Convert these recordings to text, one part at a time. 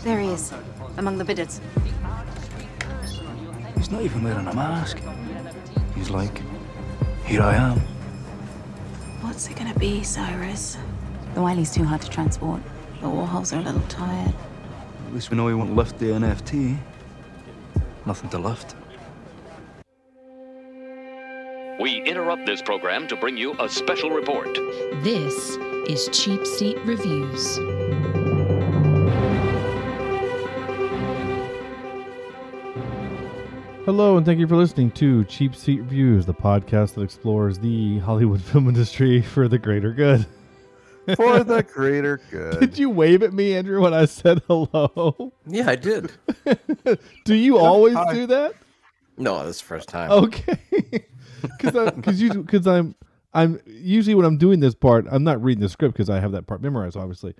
There he is, among the bidders. He's not even wearing a mask. He's like, here I am. What's it gonna be, Cyrus? The Wiley's too hard to transport. The Warhols are a little tired. At least we know he won't lift the NFT. Nothing to lift. We interrupt this program to bring you a special report. This is Cheap Seat Reviews. Hello, and thank you for listening to Cheap Seat Reviews, the podcast that explores the Hollywood film industry for the greater good. for the greater good. Did you wave at me, Andrew, when I said hello? Yeah, I did. Do you always Hi. do that? No, this is the first time. Okay, because because you because I'm I'm usually when I'm doing this part, I'm not reading the script because I have that part memorized, obviously.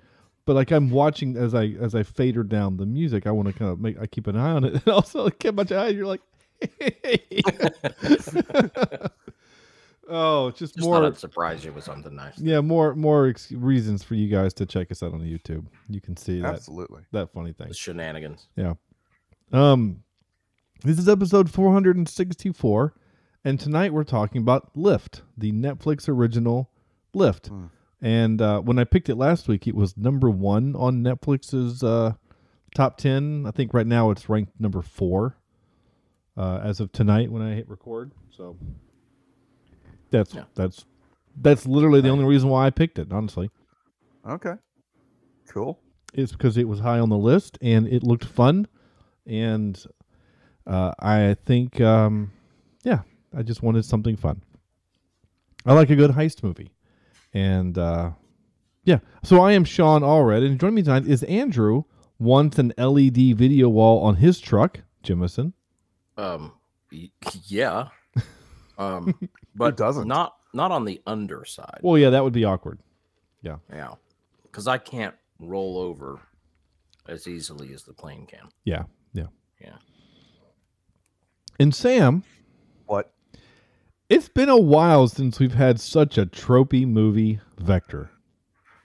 But like I'm watching as I as I fader down the music, I want to kind of make I keep an eye on it, and also like, keep my eye. You're like, oh, just, Just more thought I'd surprise you with something nice. Yeah, more more ex- reasons for you guys to check us out on YouTube. You can see that Absolutely. that funny thing. The shenanigans. Yeah. Um, this is episode 464, and tonight we're talking about Lift, the Netflix original Lift. And uh, when I picked it last week, it was number one on Netflix's uh, top 10. I think right now it's ranked number four uh, as of tonight when I hit record. So that's Yeah. that's that's literally the only reason why I picked it. Honestly, Okay. Cool. it's because it was high on the list and it looked fun, and uh, I think um, yeah, I just wanted something fun. I like a good heist movie, and uh, yeah. So I am Sean Allred, and joining me tonight is Andrew. Wants an LED video wall on his truck, Jimison. Um, y- yeah. Um, but doesn't? not not on the underside. Well, yeah, that would be awkward. Yeah, yeah, because I can't roll over as easily as the plane can. Yeah, yeah. Yeah. And Sam, What? it's been a while since we've had such a tropey movie vector.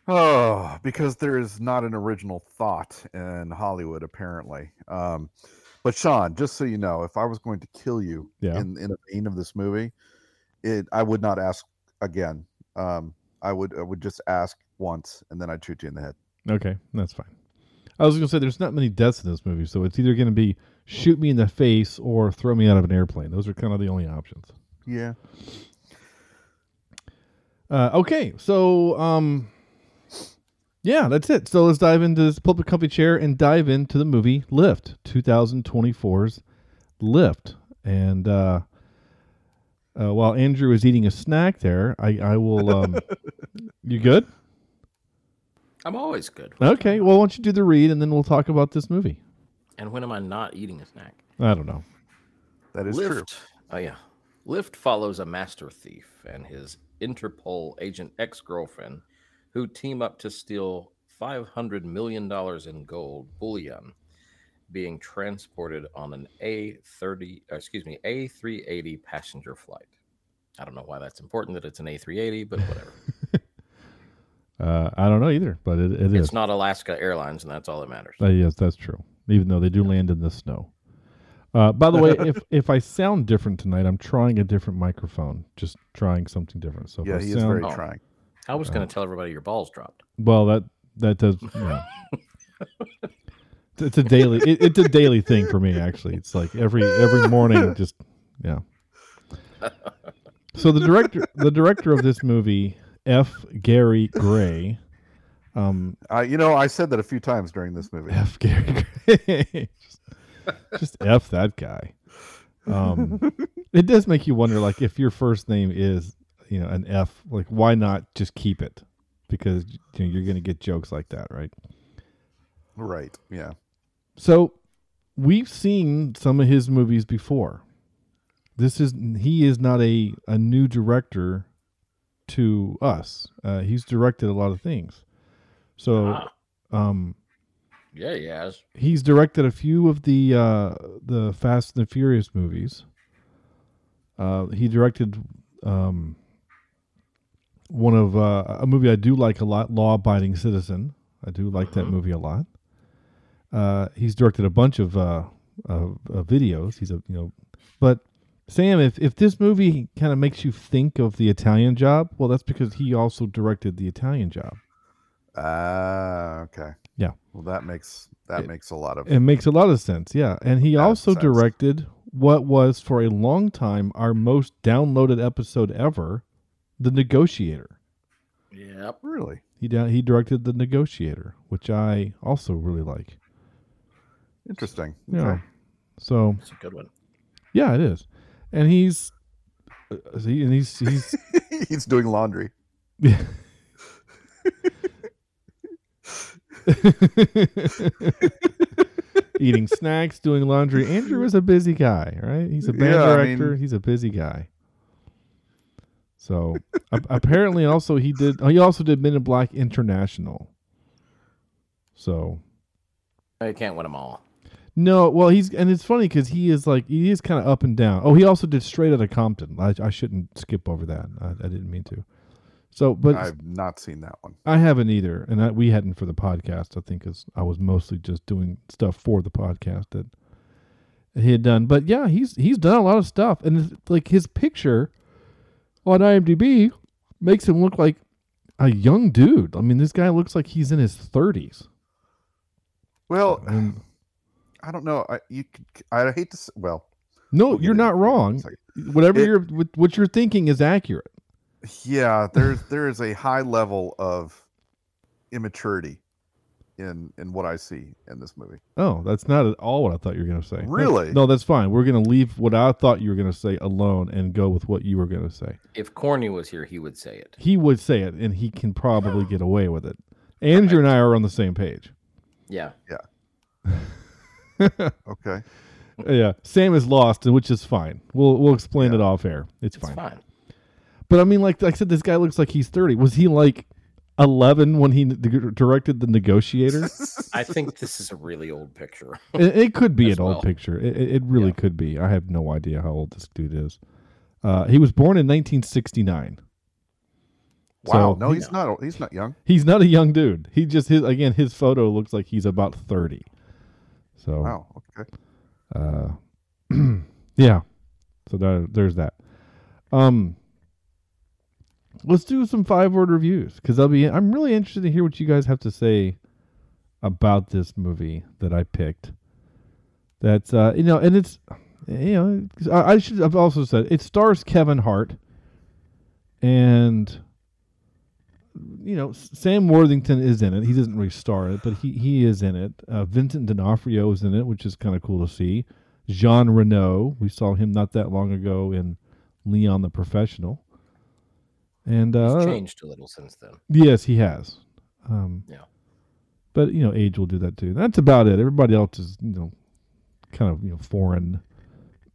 Oh, because there is not an original thought in Hollywood, apparently. Um, but Sean, just so you know, if I was going to kill you Yeah. in, in a vein of this movie, it I would not ask again. Um, I would I would just ask once and then I'd shoot you in the head. Okay, that's fine. I was gonna say there's not many deaths in this movie, so it's either gonna be shoot me in the face or throw me out of an airplane. Those are kind of the only options. Yeah. Uh, okay, so um, yeah, that's it. So let's dive into this public company chair and dive into the movie Lift, 2024's Lift. And uh, uh, while Andrew is eating a snack there, I I will. Um, you good? I'm always good. Okay. Well, why don't you do the read and then we'll talk about this movie. And when am I not eating a snack? I don't know. That is true. Oh yeah. Lift follows a master thief and his Interpol agent ex-girlfriend who team up to steal 500 million dollars in gold bullion being transported on an A30 uh, excuse me, A380 passenger flight. I don't know why that's important that it's an A380, but whatever. Uh, I don't know either, but it, it is. it's not Alaska Airlines and that's all that matters. Uh, yes, that's true. Even though they do land in the snow. Uh, by the way, if if I sound different tonight, I'm trying a different microphone. Just trying something different. So Yeah, I he is sound, very Oh. trying. I was going to tell everybody your balls dropped. well. That that does. Yeah. it's a daily. It, it's a daily thing for me. Actually, it's like every every morning. Just yeah. So the director the director of this movie, F. Gary Gray. Um, Uh, you know, I said that a few times during this movie. F Gary Gray. just, just F that guy. Um, it does make you wonder, like, if your first name is, you know, an F, like, why not just keep it? Because you know, you're going to get jokes like that, right? Right. Yeah. So we've seen some of his movies before. This is he is not a a new director to us. Uh, he's directed a lot of things. So, Ah. um, Yeah, he has. he's directed a few of the uh, the Fast and the Furious movies. Uh, he directed um, one of uh, a movie I do like a lot, Law Abiding Citizen. I do like that movie a lot. Uh, he's directed a bunch of uh, videos. He's a you know, but Sam, if if this movie kind of makes you think of the Italian Job, well, that's because he also directed the Italian Job. Ah, okay. Yeah. Well, that makes that It- makes a lot of. It makes a lot of sense, yeah. And he also sense. directed what was for a long time our most downloaded episode ever, The Negotiator. Yep. really He da- he directed The Negotiator, which I also really like. interesting. Yeah. Okay. So It's a good one. yeah, it is, and he's uh, he, and he's he's He's doing laundry. yeah. Eating snacks, doing laundry. Andrew is a busy guy, right? He's a band Yeah, I director. mean- He's a busy guy. So apparently, also he did. Oh, he also did Men in Black International. So You can't win them all. no, well, he's and it's funny because he is like he is kind of up and down. Oh, he also did Straight Outta Compton. I, I shouldn't skip over that. I, I didn't mean to. So, but I've not seen that one. I haven't either, and I, we hadn't for the podcast. I think because I was mostly just doing stuff for the podcast that he had done. But yeah, he's he's done a lot of stuff, and it's like his picture on IMDb makes him look like a young dude. I mean, this guy looks like he's in his thirties. Well, And I don't know. I you I hate to. s- Well, no, we'll you're not it in a wrong. Whatever It- you're what you're thinking is accurate. Yeah, there's there is a high level of immaturity in in what I see in this movie. Oh, that's not at all what I thought you were going to say. That's- Really? No, that's fine. We're going to leave what I thought you were going to say alone and go with what you were going to say. If Corny was here, he would say it. He would say it, and he can probably get away with it. Andrew and I are on the same page. Yeah. Yeah. okay. Yeah, Sam is lost, and which is fine. We'll we'll explain it off air. It's, It's fine. fine. But I mean, like, like I said, this guy looks like he's thirty. Was he like eleven when he directed The Negotiator? I think this is a really old picture. it, it could be an well. old picture. It, it it really Yeah. could be. I have no idea how old this dude is. Uh, he was born in 1969. Wow. So no, he- he's not. old- He's not young. He's not a young dude. He just his again his photo looks like he's about 30. So Wow. Okay. uh yeah. So there, there's that. Um let's do some five word reviews cuz I'll be I'm really interested to hear what you guys have to say about this movie that I picked. That's uh you know and it's you know I, I should have also said it stars Kevin Hart and you know Sam Worthington is in it. He doesn't really star it, but he he is in it. Uh, Vincent D'Onofrio is in it, which is kind of cool to see. Jean Reno, we saw him not that long ago in Leon the Professional. And He's uh, changed a little since then. yes, he has. Um, Yeah. But you know, age will do that too. That's about it. Everybody else is you know kind of you know foreign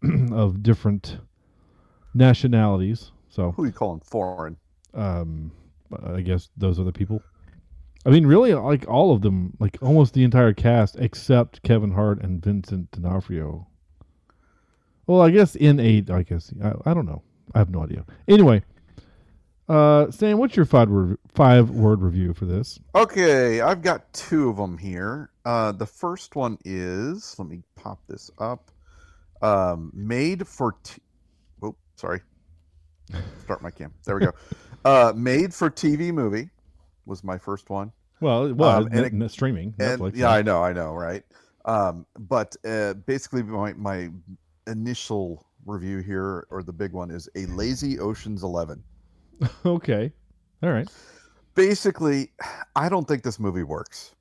of different nationalities. So Who are you calling foreign? um I guess those are the people. I mean, really, like all of them, like almost the entire cast except Kevin Hart and Vincent D'Onofrio. Well, I guess in eight, I guess I, I don't know. I have no idea. Anyway, uh, Sam, what's your five word five word review for this? Okay, I've got two of them here. Uh, the first one is let me pop this up. Um, made for. T- oh, sorry. Start my cam. There we go. uh, made for TV movie was my first one. Well, it was Um, and n- streaming. And Netflix, yeah, I know, I know, right? Um, but uh, basically, my my initial review here, or the big one, is a lazy Ocean's Eleven. okay, all right. basically i don't think this movie works.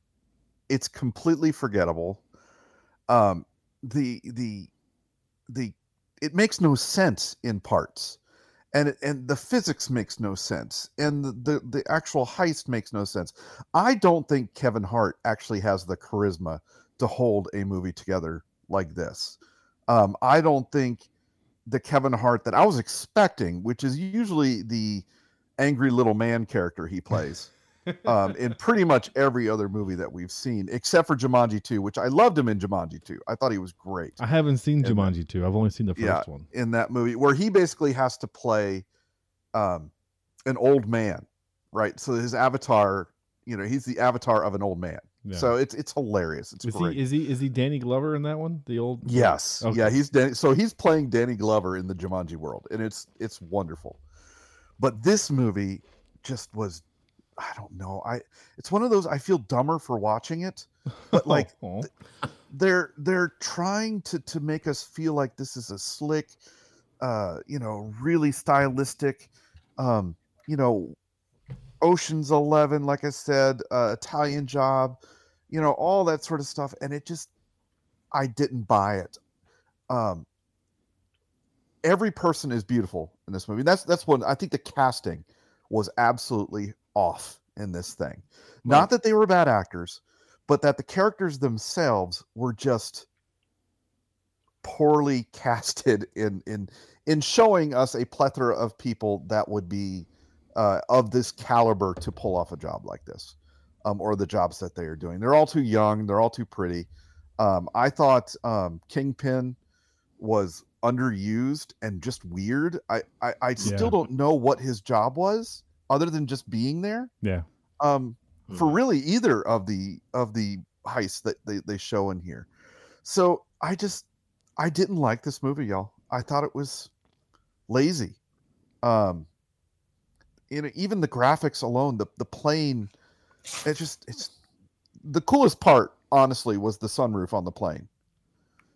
It's completely forgettable. Um the the the it makes no sense in parts. And and the physics makes no sense. And the, the the actual heist makes no sense. I don't think kevin hart actually has the charisma to hold a movie together like this. Um i don't think the kevin hart that i was expecting which is usually the angry little man character he plays um, in pretty much every other movie that we've seen, except for Jumanji 2, which I loved him in Jumanji 2. I thought he was great I haven't seen the- Jumanji two. I've only seen the first Yeah. one. in that movie, where he basically has to play um, an old man, right? So his avatar, you know, he's the avatar of an old man. Yeah. So it's it's hilarious. It's is great. he is he is he Danny Glover in that one? The old Yes. Okay. Yeah, he's Danny, so he's playing Danny Glover in the Jumanji world, and it's it's wonderful. But this movie just was I don't know. I it's one of those I feel dumber for watching it, but like Oh, they're they're trying to to make us feel like this is a slick uh you know really stylistic um you know oceans 11 like i said uh italian job you know all that sort of stuff and it just i didn't buy it. Um every person is beautiful in this movie. That's that's one i think the casting was absolutely off in this thing. Not that they were bad actors but that the characters themselves were just poorly casted in in in showing us a plethora of people that would be uh, of this caliber to pull off a job like this um, or the jobs that they are doing. They're all too young they're all too pretty. Um, i thought um, kingpin was underused and just weird. I i, I still Yeah. don't know what his job was other than just being there. Yeah. um for Hmm. really either of the of the heists that they, they show in here. So i just i didn't like this movie y'all. I thought it was lazy. Um you know even the graphics alone the the plane it just it's the coolest part honestly was the sunroof on the plane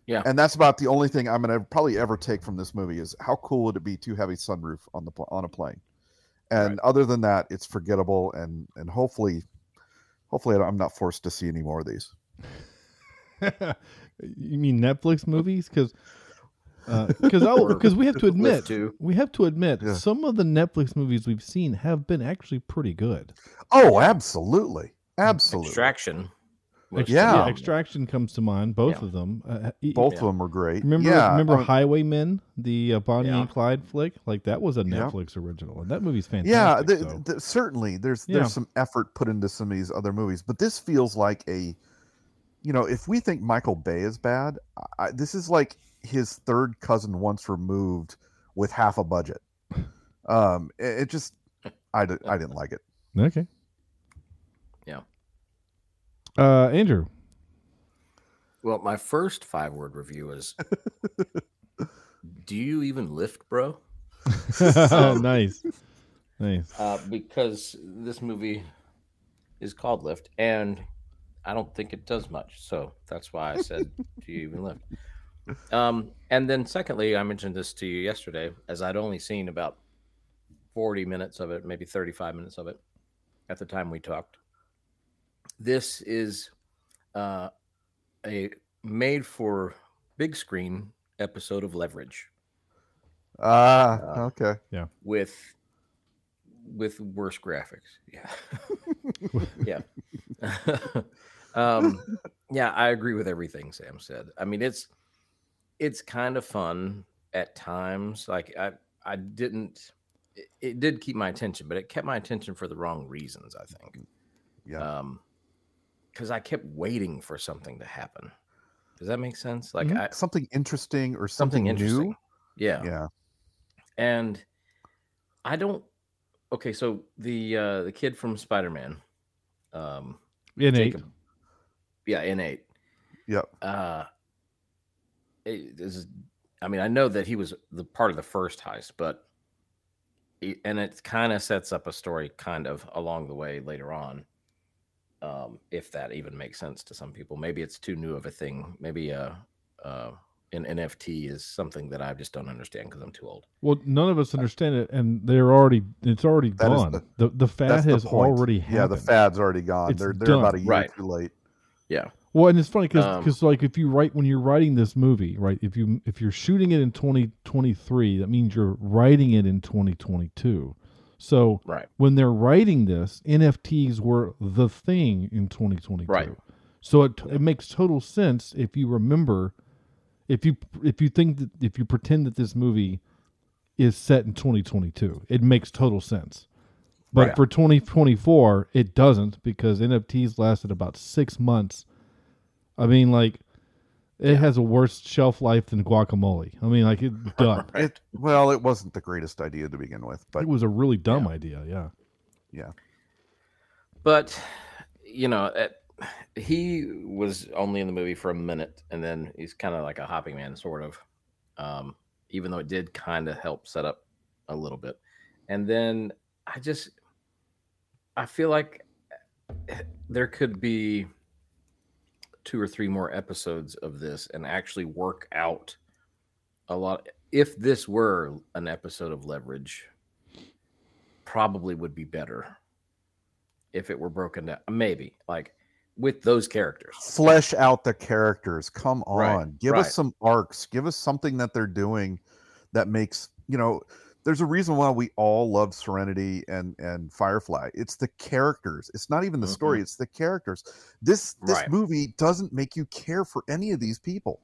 Yeah. and that's about the only thing i'm gonna probably ever take from this movie is how cool would it be to have a sunroof on the on a plane and other than that it's forgettable and and hopefully hopefully i'm not forced to see any more of these you mean Netflix movies? Because because Or because we have to admit we have to admit Yeah. some of the Netflix movies we've seen have been actually pretty good. oh absolutely absolutely Extraction. was Ex- Yeah. Extraction comes to mind. Both Yeah. of them. Uh, e- both Yeah. of them were great Remember, yeah remember um, Highwaymen, the uh, Bonnie Yeah. and Clyde flick? Like that was a Yeah. Netflix original, and that movie's fantastic. yeah th- so- th- certainly there's Yeah. there's some effort put into some of these other movies but this feels like a you know if we think michael bay is bad I, this is like his third cousin once removed with half a budget um it, it just I, di- I didn't like it okay. Yeah. Uh, Andrew. Well, my first five word review is Do you even lift, bro? nice, nice. Uh, because this movie is called Lift, and I don't think it does much. So that's why I said, Do you even lift? Um, and then, secondly, I mentioned this to you yesterday, as I'd only seen about 40 minutes of it, maybe 35 minutes of it at the time we talked. This is uh, a made for big screen episode of Leverage ah Uh, okay Yeah. with with worse graphics. Yeah. yeah. um yeah, I agree with everything Sam said. I mean, it's it's kind of fun at times. Like I I didn't it, it did keep my attention, but it kept my attention for the wrong reasons, I think. yeah Um cuz I kept waiting for something to happen. Does that make sense? Like Mhm. I, something interesting or something something, interesting. new Yeah. yeah and I don't. Okay, so the uh the kid from Spider Man, um, Innate. Jacob, yeah, innate. yep Uh, it, this is, I mean, I know that he was the part of the first heist, but it, and it kind of sets up a story kind of along the way later on. Um, if that even makes sense to some people, maybe it's too new of a thing. Maybe uh, uh, an NFT is something that I just don't understand because I'm too old. Well, none of us understand it, and they're already. It's already That is gone. the- The the fad has the already happened. yeah the fad's already gone It's they're they're done. about a year Right. too late Yeah. Well, and it's funny because Um, like if you write when you're writing this movie, right? If you if you're shooting it in 2023, that means you're writing it in 2022. So Right. when they're writing this, NFTs were the thing in 2022. Right. So it it makes total sense if you remember, if you if you think that if you pretend that this movie is set in 2022, it makes total sense. But Right. for 2024, it doesn't because NFTs lasted about six months. I mean, like, it has a worse shelf life than guacamole. I mean, like, it's done. it well it wasn't the greatest idea to begin with but it was a really dumb idea. Yeah. yeah But you know, at, he was only in the movie for a minute, and then he's kind of like a hopping man, sort of. Um, even though it did kind of help set up a little bit, and then I just I feel like eh, there could be two or three more episodes of this and actually work out a lot. If this were an episode of Leverage, probably would be better if it were broken down. Maybe like with those characters. Flesh out the characters. Come on. Right, Give right. us some arcs. Give us something that they're doing that makes, you know, there's a reason why we all love Serenity and and Firefly. It's the characters. It's not even the story, it's the characters. This this Right. movie doesn't make you care for any of these people.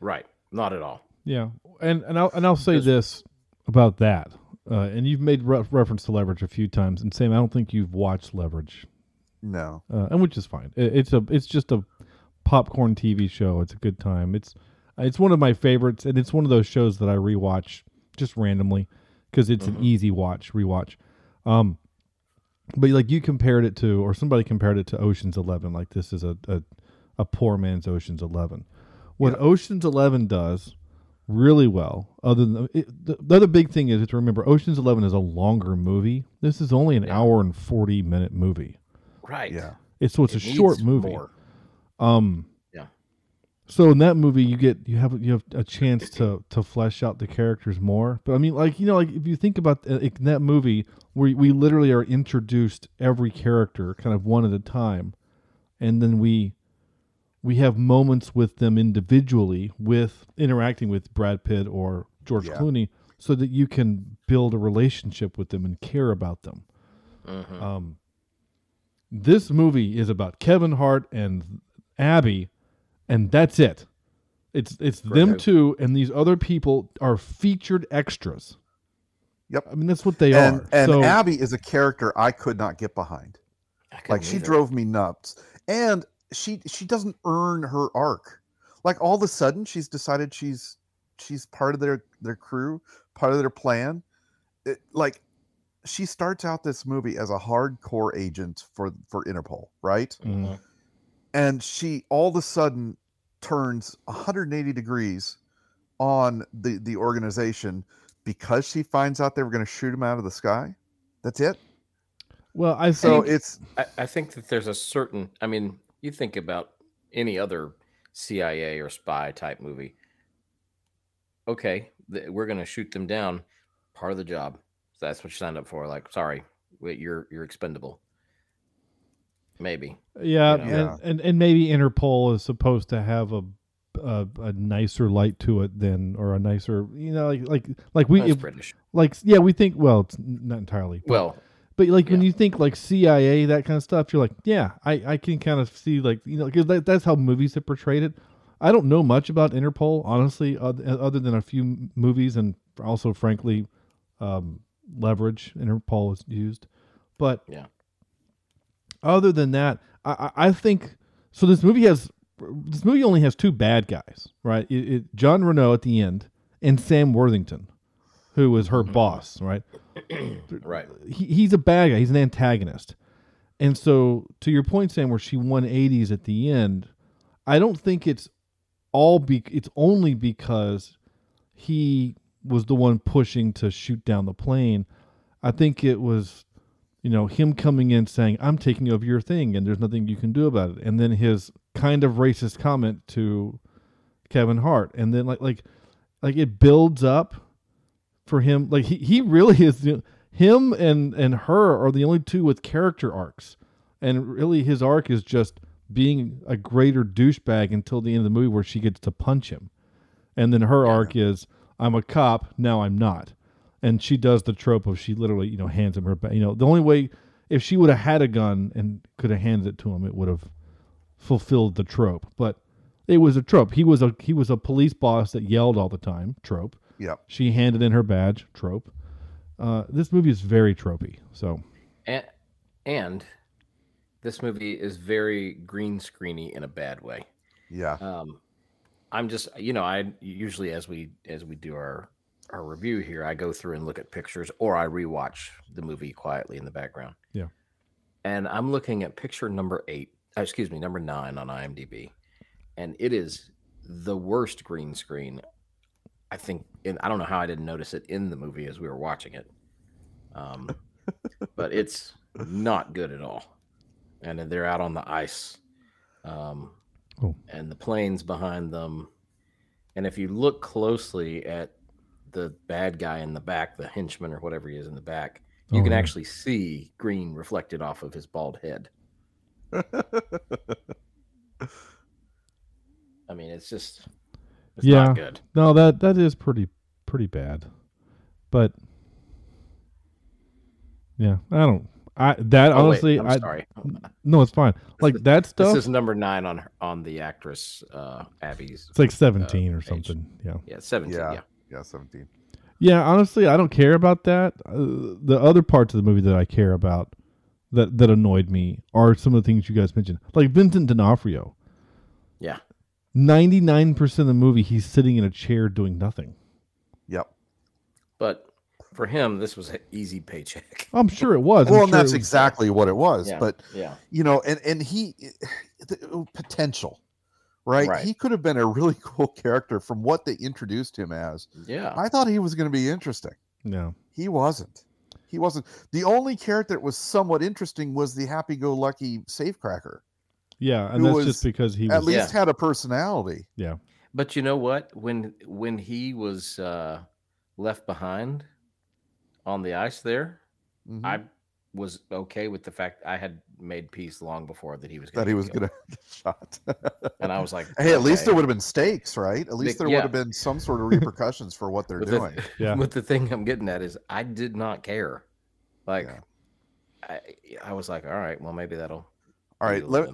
Right. Not at all. Yeah, and and I'll and I'll say this about that, uh, and you've made re- reference to Leverage a few times, and Sam, I don't think you've watched Leverage, No. uh, and which is fine. It, it's a it's just a popcorn TV show. It's a good time. It's it's one of my favorites, and it's one of those shows that I rewatch just randomly because it's an easy watch rewatch. Um, but like you compared it to, or somebody compared it to Ocean's Eleven. Like this is a a, a poor man's Ocean's Eleven. What Ocean's Eleven does really well, other than it, the, the other big thing is to remember Ocean's Eleven is a longer movie. This is only an Yeah. hour and forty minute movie. Right. Yeah. It's so it's It a short movie. more. Um, Yeah. So in that movie, you get you have you have a chance to to flesh out the characters more. But I mean, like you know, like if you think about uh, in that movie, we we literally are introduced every character kind of one at a time, and then we we have moments with them individually, with interacting with Brad Pitt or George Yeah. Clooney, so that you can build a relationship with them and care about them. Mhm. Um, this movie is about Kevin Hart and Abby, and that's it. It's it's them Right. two, and these other people are featured extras. Yep. I mean that's what they and are. and so, Abby is a character I could not get behind. Like she either. drove me nuts. And she she doesn't earn her arc. Like all of a sudden she's decided she's she's part of their their crew, part of their plan. It, like she starts out this movie as a hardcore agent for for Interpol, right? Mhm. And she all of a sudden turns 180 degrees on the the organization because she finds out they were going to shoot him out of the sky. That's it. well, I So think it's I, I think that there's a certain I mean, you think about any other CIA or spy type movie. Okay, th- we're gonna shoot them down. Part of the job. That's what you signed up for. Like, sorry, wait, you're you're expendable. Maybe. yeah, you know. Yeah. And, and and maybe Interpol is supposed to have a. A, a nicer light to it than, or a nicer, you know, like like like we, if- British. like yeah, we think. Well, it's not entirely. but- Well, But like when you think like CIA, that kind of stuff, you're like, yeah, I, I can kind of see like you know because that, that's how movies have portrayed it. I don't know much about Interpol, honestly, other, other than a few movies and also, frankly, um, Leverage. Interpol is used, but Yeah. Other than that, I, I think so. This movie has this movie only has two bad guys, right? It, it, John Reno at the end and Sam Worthington, who was her mm-hmm. boss, right? right. he, he's a bad guy. He's an antagonist. And so, to your point, Sam, where she 180s at the end, I don't think it's all be. It's only because he was the one pushing to shoot down the plane. I think it was, you know, him coming in saying, "I'm taking over your thing, and there's nothing you can do about it." And then his kind of racist comment to Kevin Hart, and then like like like it builds up for him. Like he, he really is the, him and and her are the only two with character arcs, and really his arc is just being a greater douchebag until the end of the movie where she gets to punch him, and then her arc is I'm a cop now I'm not, and she does the trope of she literally you know hands him her ba- you know the only way if she would have had a gun and could have handed it to him it would have fulfilled the trope, but. It was a trope. He was a he was a police boss that yelled all the time. Trope. Yep. She handed in her badge. Trope. Uh, this movie is very tropey. So And and this movie is very green screeny in a bad way. Yeah. Um, I'm just you know I usually as we as we do our our review here, I go through and look at pictures or I rewatch the movie quietly in the background. Yeah. And I'm looking at picture number eight. uh, excuse me, number nine on IMDb, and it is the worst green screen. I think, and I don't know how I didn't notice it in the movie as we were watching it, um, but it's not good at all. And they're out on the ice, um, Oh. and the planes behind them. And if you look closely at the bad guy in the back, the henchman or whatever he is in the back, you Oh, can yeah. actually see green reflected off of his bald head. I mean, it's just it's Yeah. not good. No, that that is pretty pretty bad. But yeah, I don't. I that Oh, wait, honestly, I'm I sorry. no, it's fine. Like that This stuff, is number nine on on the actress uh, Abby's. it's like seventeen or page. something. Yeah, Yeah, seventeen. Yeah. Yeah, Yeah, 17. yeah. Honestly, I don't care about that. Uh, the other parts of the movie that I care about that that annoyed me are some of the things you guys mentioned, like Vincent D'Onofrio. yeah. Ninety nine percent of the movie, he's sitting in a chair doing nothing. Yep. But for him, this was an easy paycheck. I'm sure it was. I'm Well, and sure that's was- exactly what it was. Yeah, But yeah, you know, and and he the potential, right? Right. He could have been a really cool character from what they introduced him as. yeah. I thought he was going to be interesting. No. He wasn't. He wasn't. The only character that was somewhat interesting was the happy-go-lucky safecracker. Yeah, and Who that's just because he At was. least had a personality. Yeah, But you know what? When when he was uh, left behind on the ice there, Mhm. I was okay with the fact I had made peace long before that he was that gonna that he was going to get shot. and I was like, hey, at least there would have been stakes, right? At least Big- there yeah. would have been some sort of repercussions for what they're But doing. the, Yeah. but the thing I'm getting at is I did not care. Like, Yeah. I, I was like, all right, well, maybe that'll. All be right, a let,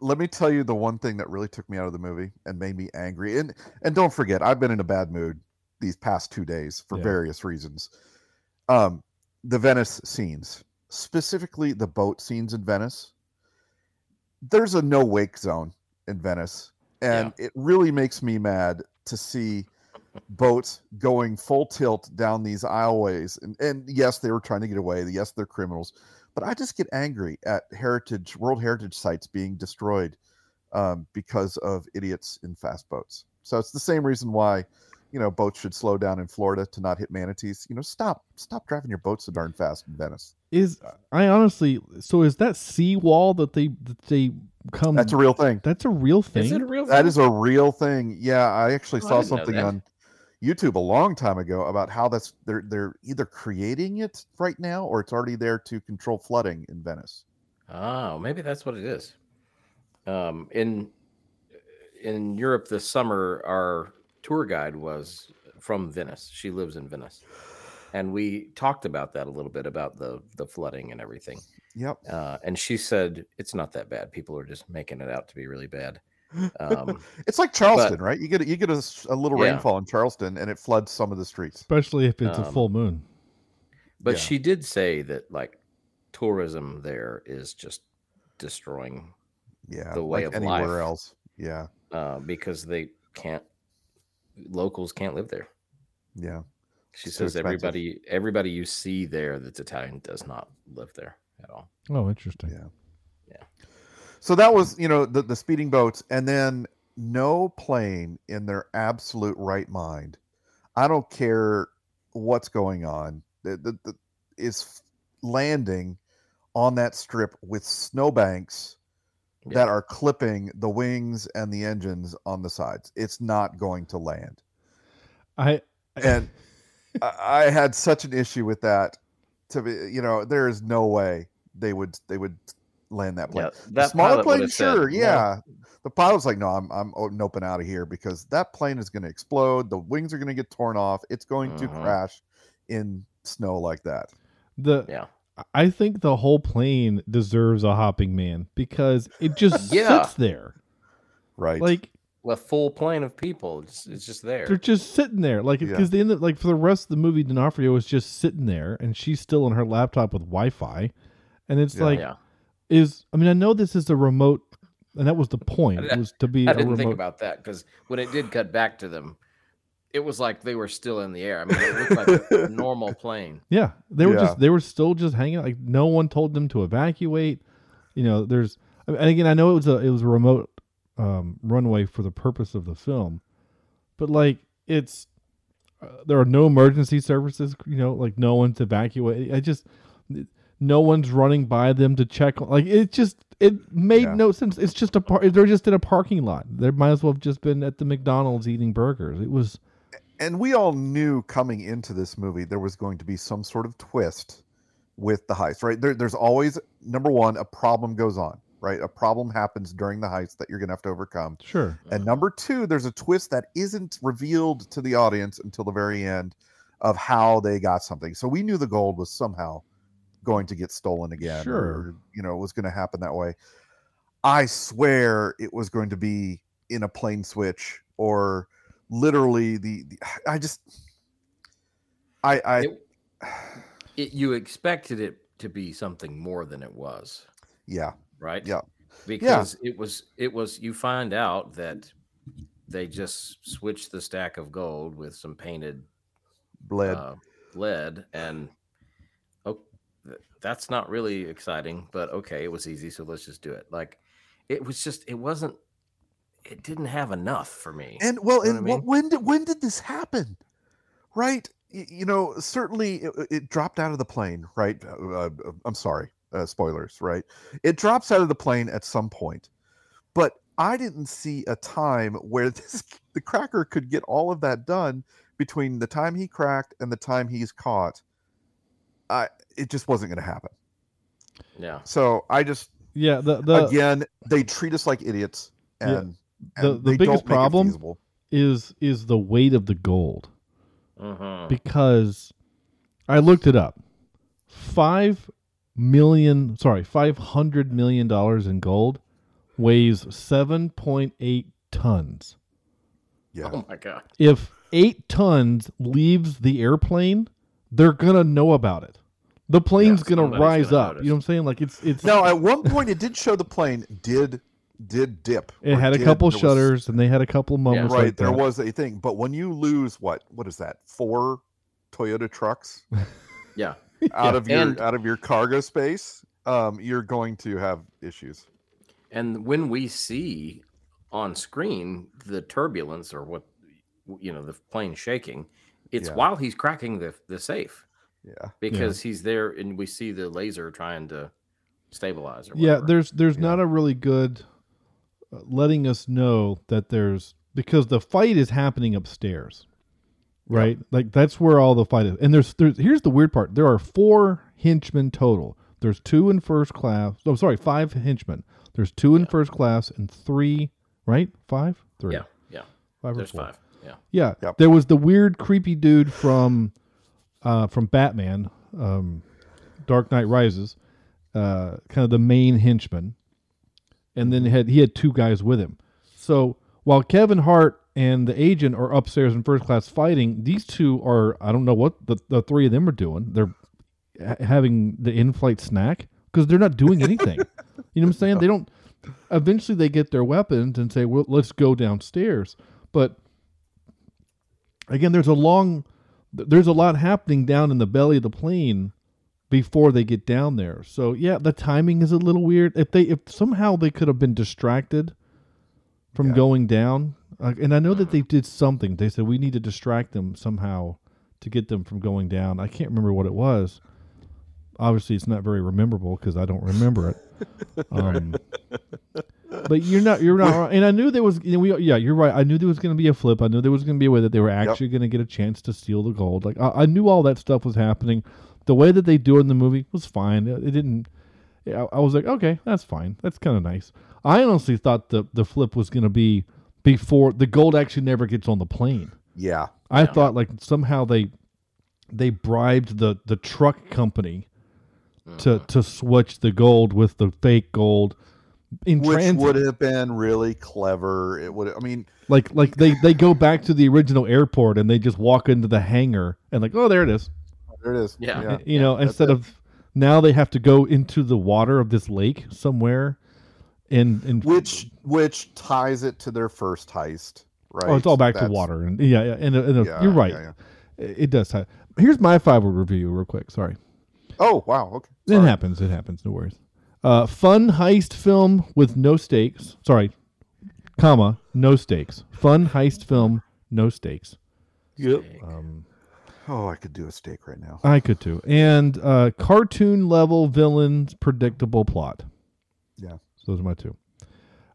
let me tell you the one thing that really took me out of the movie and made me angry. And and don't forget, I've been in a bad mood these past two days for Yeah. various reasons. Um, the Venice scenes, specifically the boat scenes in Venice. There's a no wake zone in Venice, and it really makes me mad to see boats going full tilt down these aisleways. And and yes, they were trying to get away. Yes, they're criminals, but I just get angry at heritage World Heritage sites being destroyed um, because of idiots in fast boats. So it's the same reason why, you know, boats should slow down in Florida to not hit manatees. You know, stop, stop driving your boat so darn fast in Venice. is I honestly so is that seawall that they that they come? That's a real thing. that's a real thing. Is it a real? That thing? is a real thing. Yeah, I actually Oh, saw didn't something on YouTube a long time ago about how that's they're they're either creating it right now or it's already there to control flooding in Venice. Oh, maybe that's what it is. Um, in in Europe this summer, our tour guide was from Venice. She lives in Venice, and we talked about that a little bit about the the flooding and everything. Yep. Uh, and she said it's not that bad. People are just making it out to be really bad. Um, It's like Charleston, right? You get you get a, s- a little Yeah. rainfall in Charleston and it floods some of the streets. especially if it's a Um, full moon. but Yeah. she did say that like tourism there is just destroying Yeah, the way like of anywhere life. else. Yeah, uh, because they can't locals can't live there. yeah. She says expensive. everybody everybody you see there that's Italian does not live there at all. Oh, interesting. Yeah. Yeah. So that was, you know, the, the speeding boats, and then no plane in their absolute right mind. I don't care what's going on. The, the, the, is landing on that strip with snowbanks Yeah. that are clipping the wings and the engines on the sides. It's not going to land. I And I, I had such an issue with that. To be, you know, there is no way they would they would land that plane. Yeah, The that smaller plane, would've said, sure, yeah. The pilot's like, no, I'm I'm noping out of here because that plane is going to explode. The wings are going to get torn off. It's going to Mhm. crash in snow like that. the Yeah. I think the whole plane deserves a hopping man because it just Yeah. sits there. Right. Like A full plane of people. It's, it's just there. they're just sitting there. Like Yeah. because the end of, like for the rest of the movie, D'Onofrio is just sitting there, and she's still on her laptop with Wi-Fi, and it's Yeah. like yeah. is I mean I know this is a remote, and that was the point I- was to be I didn't remote. think about that because when it did cut back to them, it was like they were still in the air. I mean, it looked like a normal plane. Yeah, they were Yeah. just they were still just hanging. out. Like no one told them to evacuate. You know, there's and again, I know it was a it was a remote um, runway for the purpose of the film, but like it's uh, there are no emergency services. You know, like no one's evacuating. I just no one's running by them to check. Like it just it made Yeah. no sense. It's just a par- they're just in a parking lot. They might as well have just been at the McDonald's eating burgers. It was and we all knew coming into this movie there was going to be some sort of twist with the heist right? There, there's always number one a problem goes on right? A problem happens during the heist that you're going to have to overcome. Sure. and number two there's a twist that isn't revealed to the audience until the very end of how they got something. So we knew the gold was somehow going to get stolen again Sure. or you know it was going to happen that way. I swear it was going to be in a plane switch or literally the, the i just i i It- It, you expected it to be something more than it was, yeah. Right? Yeah. Because it was it was you find out that they just switched the stack of gold with some painted bled. uh, lead and oh that's not really exciting but okay it was easy so let's just do it. Like it was just it wasn't it didn't have enough for me and well you know and what I what, when did when did this happen? Right? You know certainly it, it dropped out of the plane right? Uh, uh, i'm sorry uh, spoilers right? It drops out of the plane at some point but i didn't see a time where this the cracker could get all of that done between the time he cracked and the time he's caught. I it just wasn't going to happen. Yeah. So i just Yeah, the the again they treat us like idiots Yeah. and, The- the biggest don't make it problem- is is the weight of the gold. Mhm. because I looked it up. Five million, sorry, five hundred million dollars in gold weighs seven point eight tons. yeah oh my god If eight tons leaves the airplane, they're gonna know about it. The plane's gonna rise gonna up. notice. You know what I'm saying? Like it's it's. Now, at one point, it did show the plane did did dip. it had a did- couple there was- shutters, and they had a couple moments. right, like there that. was a thing. But when you lose what what is that? Four Toyota trucks yeah out of your And- out of your cargo space, um, you're going to have issues. and when we see on screen the turbulence or what you know the plane shaking it's Yeah. while he's cracking the the safe Yeah, because he's there and we see the laser trying to stabilize or yeah there's there's Yeah. not a really good letting us know that there's because the fight is happening upstairs right? Like that's where all the fight is. And there's there's here's the weird part. There are four henchmen total. There's two in first class oh sorry five henchmen. There's two in first class and three right? Five? Three. Yeah yeah. Five or there's four. five yeah. Yeah, Yep. there was the weird, creepy dude from uh, from Batman, um, Dark Knight Rises, uh, kind of the main henchman, and then had he had two guys with him. So while Kevin Hart and the agent are upstairs in first class fighting, these two are I don't know what the, the three of them are doing. They're ha- having the in-flight snack because they're not doing anything. you know what I'm saying? They don't. Eventually, they get their weapons and say, "Well, let's go downstairs." But again, there's a long, there's a lot happening down in the belly of the plane before they get down there. So yeah, the timing is a little weird. If they, if somehow they could have been distracted from Yeah. going down, uh, and I know that they did something. They said we need to distract them somehow to get them from going down. I can't remember what it was. Obviously, it's not very memorable because I don't remember it. Um, but you're not, you're not, wrong. and I knew there was, you know, we, yeah, you're right. I knew there was going to be a flip. I knew there was going to be a way that they were actually going to get a chance to steal the gold. Like I, I knew all that stuff was happening. The way that they do it in the movie was fine. It, it didn't. I, I was like, okay, that's fine. That's kind of nice. I honestly thought the the flip was going to be before the gold actually never gets on the plane. yeah, I Yeah. thought like somehow they they bribed the the truck company to mm-hmm. to switch the gold with the fake gold in which transit. would have been really clever. It would. I mean, like like they they go back to the original airport and they just walk into the hangar and like oh there it is there it is. Yeah. you know that's instead it. of now they have to go into the water of this lake somewhere and and which which ties it to their first heist. Right. oh it's all back to water and yeah yeah and, and Yeah, you're right yeah, yeah. It, it does tie. here's my five word review real quick sorry Oh wow. Okay. It happens. It happens. No worries. Uh, fun heist film with no stakes. Sorry, comma no stakes. Fun heist film, no stakes. Yep. Um, Oh, I could do a steak right now. I could too. And uh, cartoon level villains, predictable plot. Yeah. So those are my two.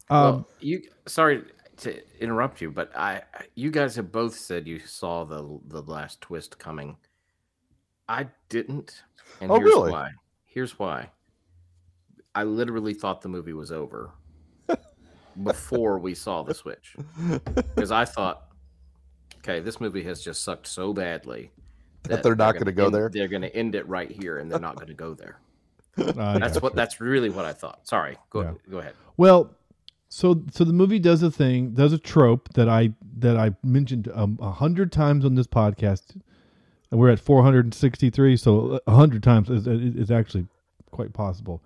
Well, Um, you sorry to interrupt you, but I you guys have both said you saw the the last twist coming. I didn't, and Oh, here's really? why. Here's why. I literally thought the movie was over before we saw the switch because I thought, okay, this movie has just sucked so badly That they're not gonna go end- there? They're going to end it right here, and they're not going to go there. I That's what. That's really what I thought. Sorry. Go Yeah. go ahead. Well, so so the movie does a thing, does a trope that I that I mentioned um, a hundred times on this podcast. And we're at 463, so a hundred times is, is actually quite possible.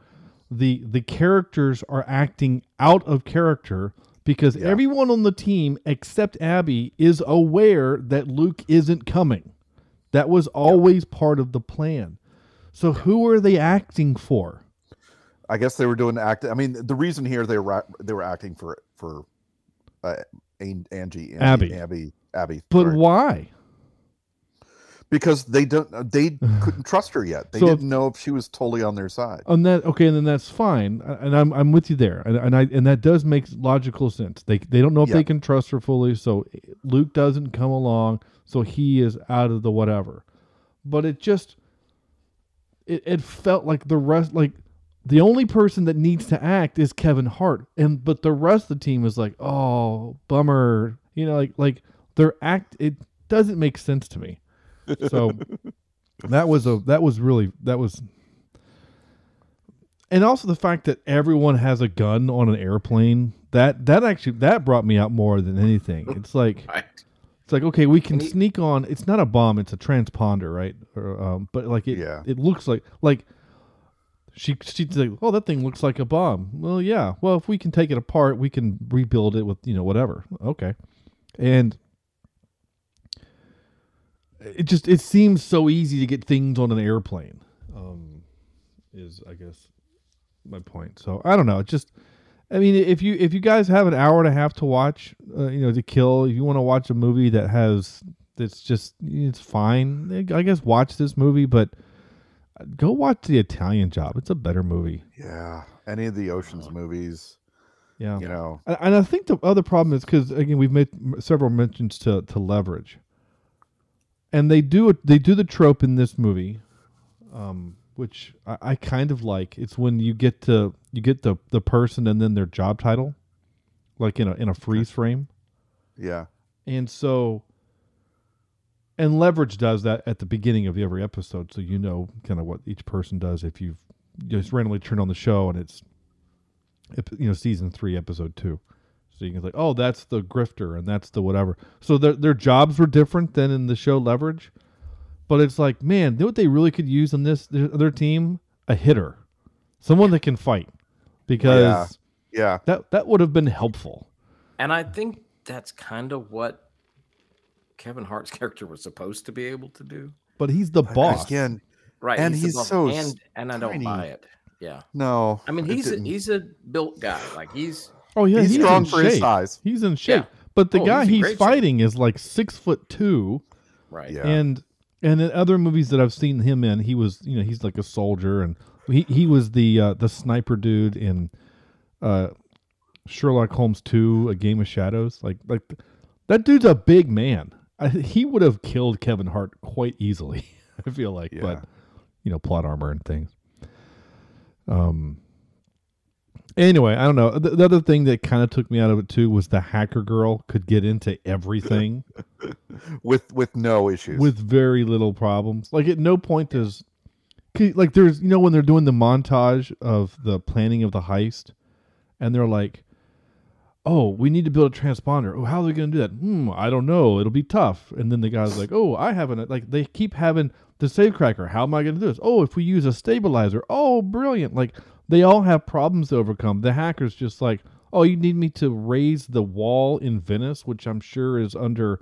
The the characters are acting out of character because Yeah. everyone on the team except Abby is aware that Luke isn't coming. That was always part of the plan. So who are they acting for? I guess they were doing act. I mean, the reason here they were they were acting for for uh, An- Angie, Angie Abby. Abby, Abby. But sorry. why? Because they don't they couldn't trust her yet. They So- didn't know if she was totally on their side. And that okay, and then that's fine, Uh, and I'm I'm with you there, and, and I and that does make logical sense. They they don't know if Yeah. they can trust her fully, so Luke doesn't come along, so he is out of the whatever. But it just it, it felt like the rest like the only person that needs to act is Kevin Hart, and but the rest of the team is like, oh bummer, you know, like like their act it doesn't make sense to me. So that was a that was really that was and also the fact that everyone has a gun on an airplane that that actually that brought me out more than anything. It's like Right. it's like okay we can he- sneak on it's not a bomb it's a transponder right? Or, um, but like it Yeah. it looks like like she she's like oh that thing looks like a bomb. Well yeah. Well if we can take it apart we can rebuild it with you know whatever. Okay. And it just it seems so easy to get things on an airplane um is i guess my point. So i don't know it just i mean if you if you guys have an hour and a half to watch uh, you know to kill if you want to watch a movie that has that's just it's fine i guess watch this movie but go watch the italian job it's a better movie. Yeah, any of the Ocean's movies, yeah. you know. and and I think the other problem is because again we've made several mentions to to leverage, and they do it. They do the trope in this movie, um, which I, I kind of like. It's when you get to you get the the person and then their job title, like in a in a freeze frame, Yeah, and so. And leverage does that at the beginning of every episode, so you know kind of what each person does. If you've just randomly turned on the show and it's you know season three episode two so you can like oh that's the grifter and that's the whatever so their their jobs were different than in the show leverage but it's like man you know what they really could use on this their, their team a hitter someone that can fight because yeah, that that would have been helpful And I think that's kind of what Kevin Hart's character was supposed to be able to do. but he's the boss Again, Right. And the he's so and and I don't tiny. buy it. Yeah. no. I mean, he's a, he's a built guy. Like he's oh yeah he's he's strong in for his shape. size. he's in shape Yeah. but the Oh, guy he's he's great shape. fighting is like six foot two right. Yeah. And and in other movies that I've seen him in, he was you know he's like a soldier, and he he was the uh, the sniper dude in uh, Sherlock Holmes two, A Game of Shadows. Like like that dude's a big man. I, he would have killed Kevin Hart quite easily. I feel like, Yeah. but you know, plot armor and things. Um. Anyway, I don't know. The, the other thing that kind of took me out of it too was the hacker girl could get into everything with with no issues. with very little problems. Like at no point does, like there's you know when they're doing the montage of the planning of the heist, and they're like, "Oh, we need to build a transponder. Oh, how are they going to do that? Hmm, I don't know. It'll be tough." And then the guy's like, "Oh, I haven't." Like they keep having the safecracker. How am I going to do this? Oh, if we use a stabilizer. Oh, brilliant! Like they all have problems to overcome. The hacker's just like, "Oh, you need me to raise the wall in Venice, which I'm sure is under."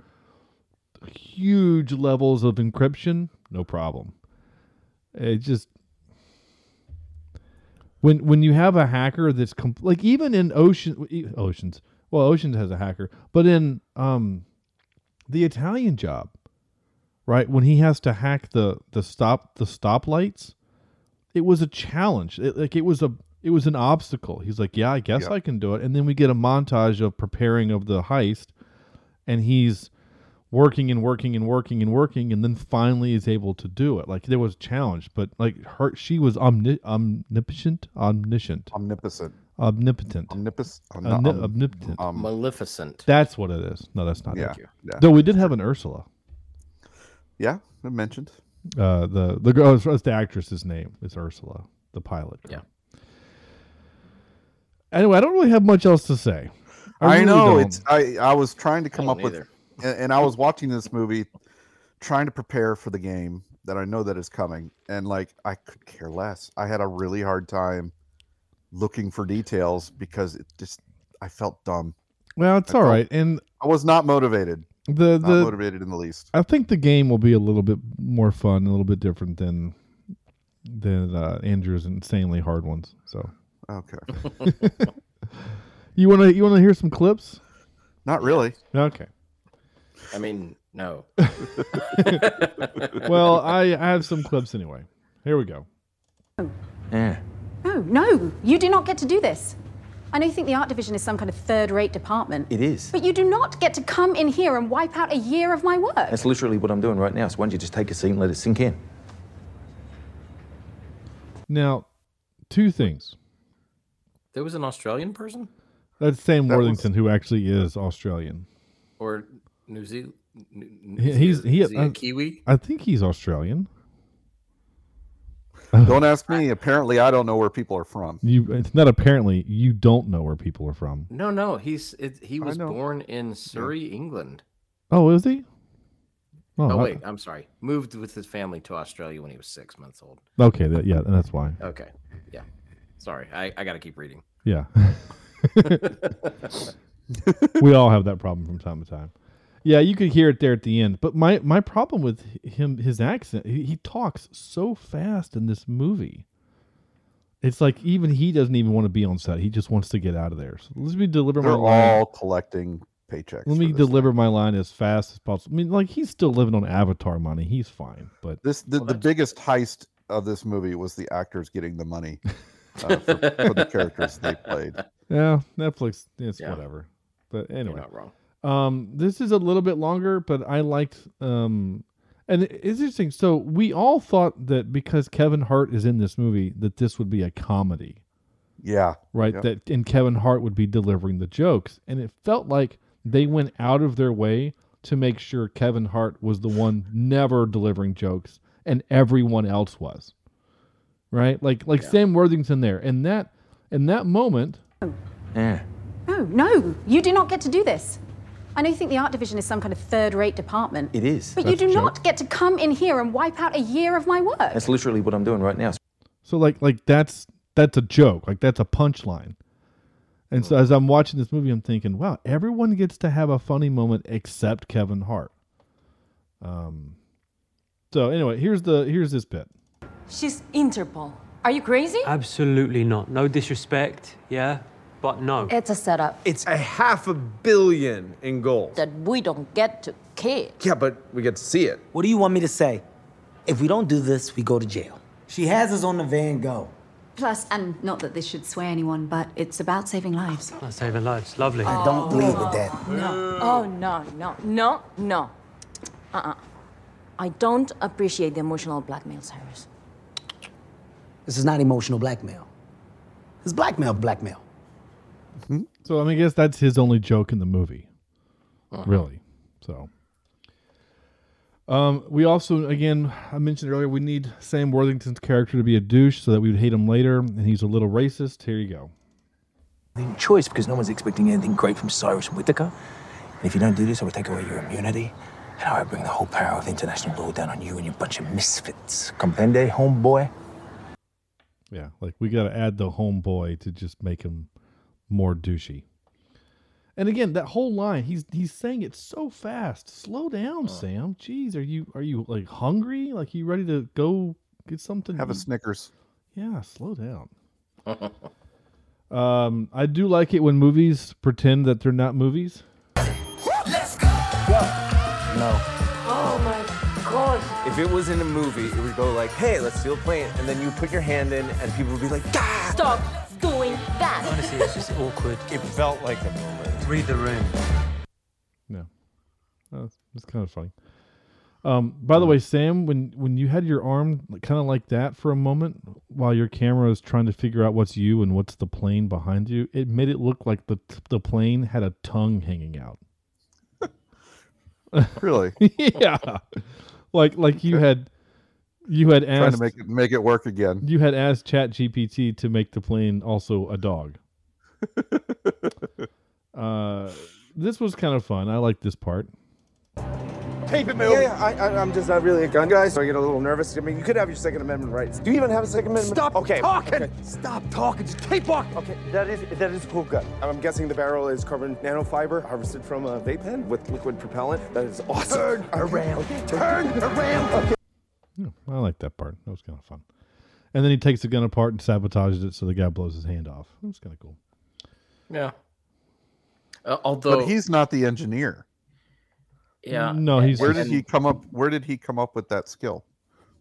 huge levels of encryption, no problem. It just when when you have a hacker that's like even in ocean oceans well oceans has a hacker but in um the italian job right when he has to hack the the stop the stoplights it was a challenge it, like it was a it was an obstacle he's like yeah i guess Yeah. i can do it and then we get a montage of preparing of the heist and he's working and working and working and working and then finally is able to do it like there was a challenge but like her she was omni- omnipotent omniscient Omnipotent. omnipotent Omnipus. Omni- omnipotent um, Maleficent. that's what it is no that's not yeah. it Yeah. though we did have an ursula Yeah. I mentioned. Uh the the girl that's the actress's name is ursula the pilot girl. Yeah. anyway i don't really have much else to say I, really know. don't. It's. I. I was trying to come don't up with, either. and, and I was watching this movie, trying to prepare for the game that I know that is coming, and like I could care less. I had a really hard time looking for details because it just I felt dumb. well it's I all felt- right and I was not motivated. The Not the motivated in the least. I think the game will be a little bit more fun, a little bit different than than uh, Andrew's insanely hard ones. So Okay. you want to you want to hear some clips? Not really. Okay. I mean, no. Well, I, I have some clips anyway. Here we go. Yeah. No, no, you do not get to do this. I know you think the art division is some kind of third rate department. It is. But you do not get to come in here and wipe out a year of my work. That's literally what I'm doing right now. So why don't you just take a seat and let it sink in? Now, two things. There was an Australian person That's Sam That was- Worthington, who actually is Australian. or New Zealand. He- he's- he- uh, Kiwi. I think he's Australian. Don't ask me. Apparently, I don't know where people are from. You it's not apparently you don't know where people are from. No, no, he's it, he was born in Surrey, England. Oh, is he? Oh, oh I- wait, I'm sorry. Moved with his family to Australia when he was six months old. okay, that, yeah, and that's why. Okay, yeah. Sorry, I, I got to keep reading. Yeah. we all have that problem from time to time. Yeah, you could hear it there at the end. But my my problem with him his accent, he, he talks so fast in this movie. It's like even he doesn't even want to be on set. He just wants to get out of there. So let me deliver my They're line. all collecting paychecks. let me this deliver my line as fast as possible. I mean, like he's still living on Avatar money. He's fine, but This the, the biggest heist of this movie was the actors getting the money uh, for, for the characters they played. yeah, Netflix, it's Yeah. whatever. But You're anyway, not wrong. Um, this is a little bit longer, but I liked um, and it's interesting. So we all thought that because Kevin Hart is in this movie, that this would be a comedy, Yeah, right? Yep. That and Kevin Hart would be delivering the jokes, and it felt like they went out of their way to make sure Kevin Hart was the one never delivering jokes, and everyone else was, right? Like like Sam Worthington there, and that in that moment, Yeah. No, no, you do not get to do this. I know you think the art division is some kind of third rate department. It is. But you That's a do joke. not get to come in here and wipe out a year of my work. That's literally what I'm doing right now. So like like that's that's a joke. Like that's a punchline. And so as I'm watching this movie, I'm thinking, wow, everyone gets to have a funny moment except Kevin Hart. Um. So anyway, here's the here's this bit. She's Interpol. Are you crazy? Absolutely not. No disrespect, yeah, but no. It's a setup It's a half a billion in gold. that we don't get to keep. Yeah, but we get to see it. What do you want me to say? If we don't do this, we go to jail. She has us on the Van Gogh. Plus, and not that this should sway anyone, but it's about saving lives. Oh, saving lives. Lovely. I don't believe with that. No. Oh, no, no, no, no. Uh uh I don't appreciate the emotional blackmail, Cyrus. This is not emotional blackmail. It's blackmail, blackmail. So I mean, I guess that's his only joke in the movie, really. So. Um, we also, again, I mentioned earlier, we need Sam Worthington's character to be a douche so that we would hate him later, and he's a little racist. Here you go. Choice because no one's expecting anything great from Cyrus and Whitaker. And if you don't do this, I will take away your immunity. And I will bring the whole power of international law down on you and your bunch of misfits. Comprende, homeboy? Yeah, like we got to add the homeboy to just make him more douchey. And again, that whole line, he's he's saying it so fast. Slow down, Sam. Jeez, are you are you like hungry? Like you ready to go get something? have a? Snickers. Yeah, slow down. Um, I do like it when movies pretend that they're not movies. Let's go. No. Oh my god. If it was in a movie, it would go like, hey, let's steal a plane. And then you put your hand in, and people would be like, ah! Stop doing that. Honestly, it's just awkward. It felt like a moment. Read the room. No, that's, that's kind of funny. Um, by the way, Sam, when when you had your arm kind of like that for a moment while your camera is trying to figure out what's you and what's the plane behind you, it made it look like the the plane had a tongue hanging out. Really? yeah, like like you had you had Trying asked to make it make it work again. you had asked Chat GPT to make the plane also a dog. uh, this was kind of fun. I like this part. Keep it moving. Yeah, yeah I, I, I'm just not really a gun guy, so I get a little nervous. I mean, you could have your Second Amendment rights. Do you even have a Second Amendment? Stop okay, talking. okay. Stop talking. Just keep walking. Okay, that is that is a cool gun. I'm guessing the barrel is carbon nanofiber harvested from a vape pen with liquid propellant. That is awesome. Turn around. Turn around. Okay. Yeah, I like that part. That was kind of fun. And then he takes the gun apart and sabotages it, so the guy blows his hand off. That's kind of cool. Yeah. Uh, although but he's not the engineer. Yeah. No, he's Where did he come up? Where did he come up with that skill?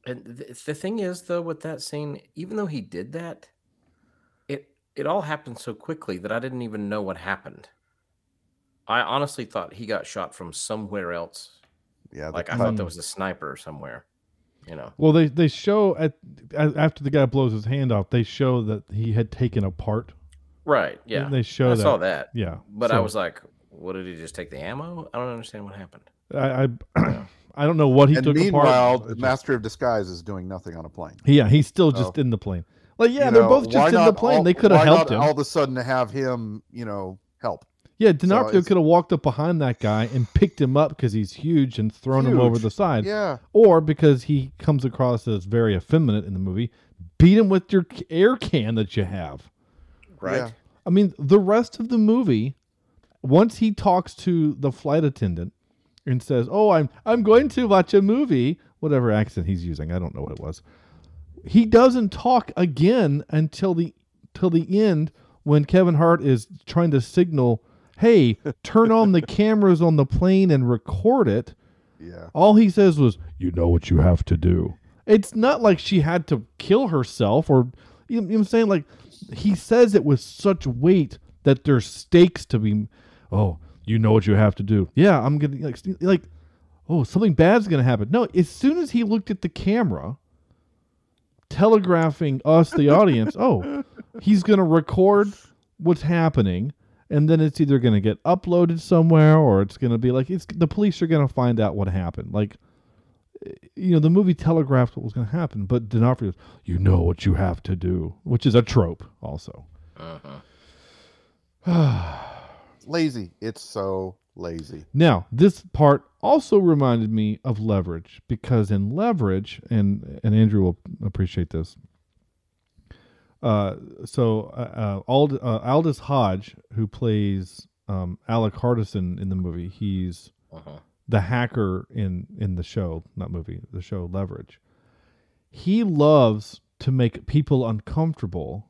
And th- the thing is, though, with that scene, even though he did that, it it all happened so quickly that I didn't even know what happened. I honestly thought he got shot from somewhere else. Yeah, like I thought there was a sniper somewhere. You know. Well, they they show at a- after the guy blows his hand off, they show that he had taken apart. Right. Yeah. They show I that. saw that. Yeah. But I was like, what did he just take the ammo? I don't understand what happened. I I, I don't know what he and took meanwhile, apart. the Master of Disguise is doing nothing on a plane. Yeah, he's still just in the plane. Like, yeah, they're know, both just in the plane. all- they could have helped not him. All of a sudden, to have him, you know, help. Yeah, D'Onofrio it's- could have walked up behind that guy and picked him up because he's huge and thrown him over the side. Yeah. Or because he comes across as very effeminate in the movie, beat him with your air can that you have. Right. Yeah. I mean, the rest of the movie, once he talks to the flight attendant and says, "Oh, I'm I'm going to watch a movie," whatever accent he's using, I don't know what it was. He doesn't talk again until the till the end when Kevin Hart is trying to signal, "Hey, turn on the cameras on the plane and record it." Yeah. All he says was, "You know what you have to do." It's not like she had to kill herself or you know what I'm saying like he says it with such weight that there's stakes to be oh, you know what you have to do. Yeah, I'm going to like like oh, something bad's going to happen. No, as soon as he looked at the camera telegraphing us the audience, oh, he's going to record what's happening and then it's either going to get uploaded somewhere or it's going to be like it's the police are going to find out what happened. Like eh, you know, the movie telegraphed what was going to happen, but D'Onofrio, you know what you have to do, which is a trope, also. Uh-huh. lazy. It's so lazy. Now, this part also reminded me of Leverage because in Leverage, and and Andrew will appreciate this. Uh, so uh, uh, Ald- uh, Aldis Hodge, who plays um, Alec Hardison in the movie, he's Uh-huh. the hacker in in the show, not movie, the show Leverage. He loves to make people uncomfortable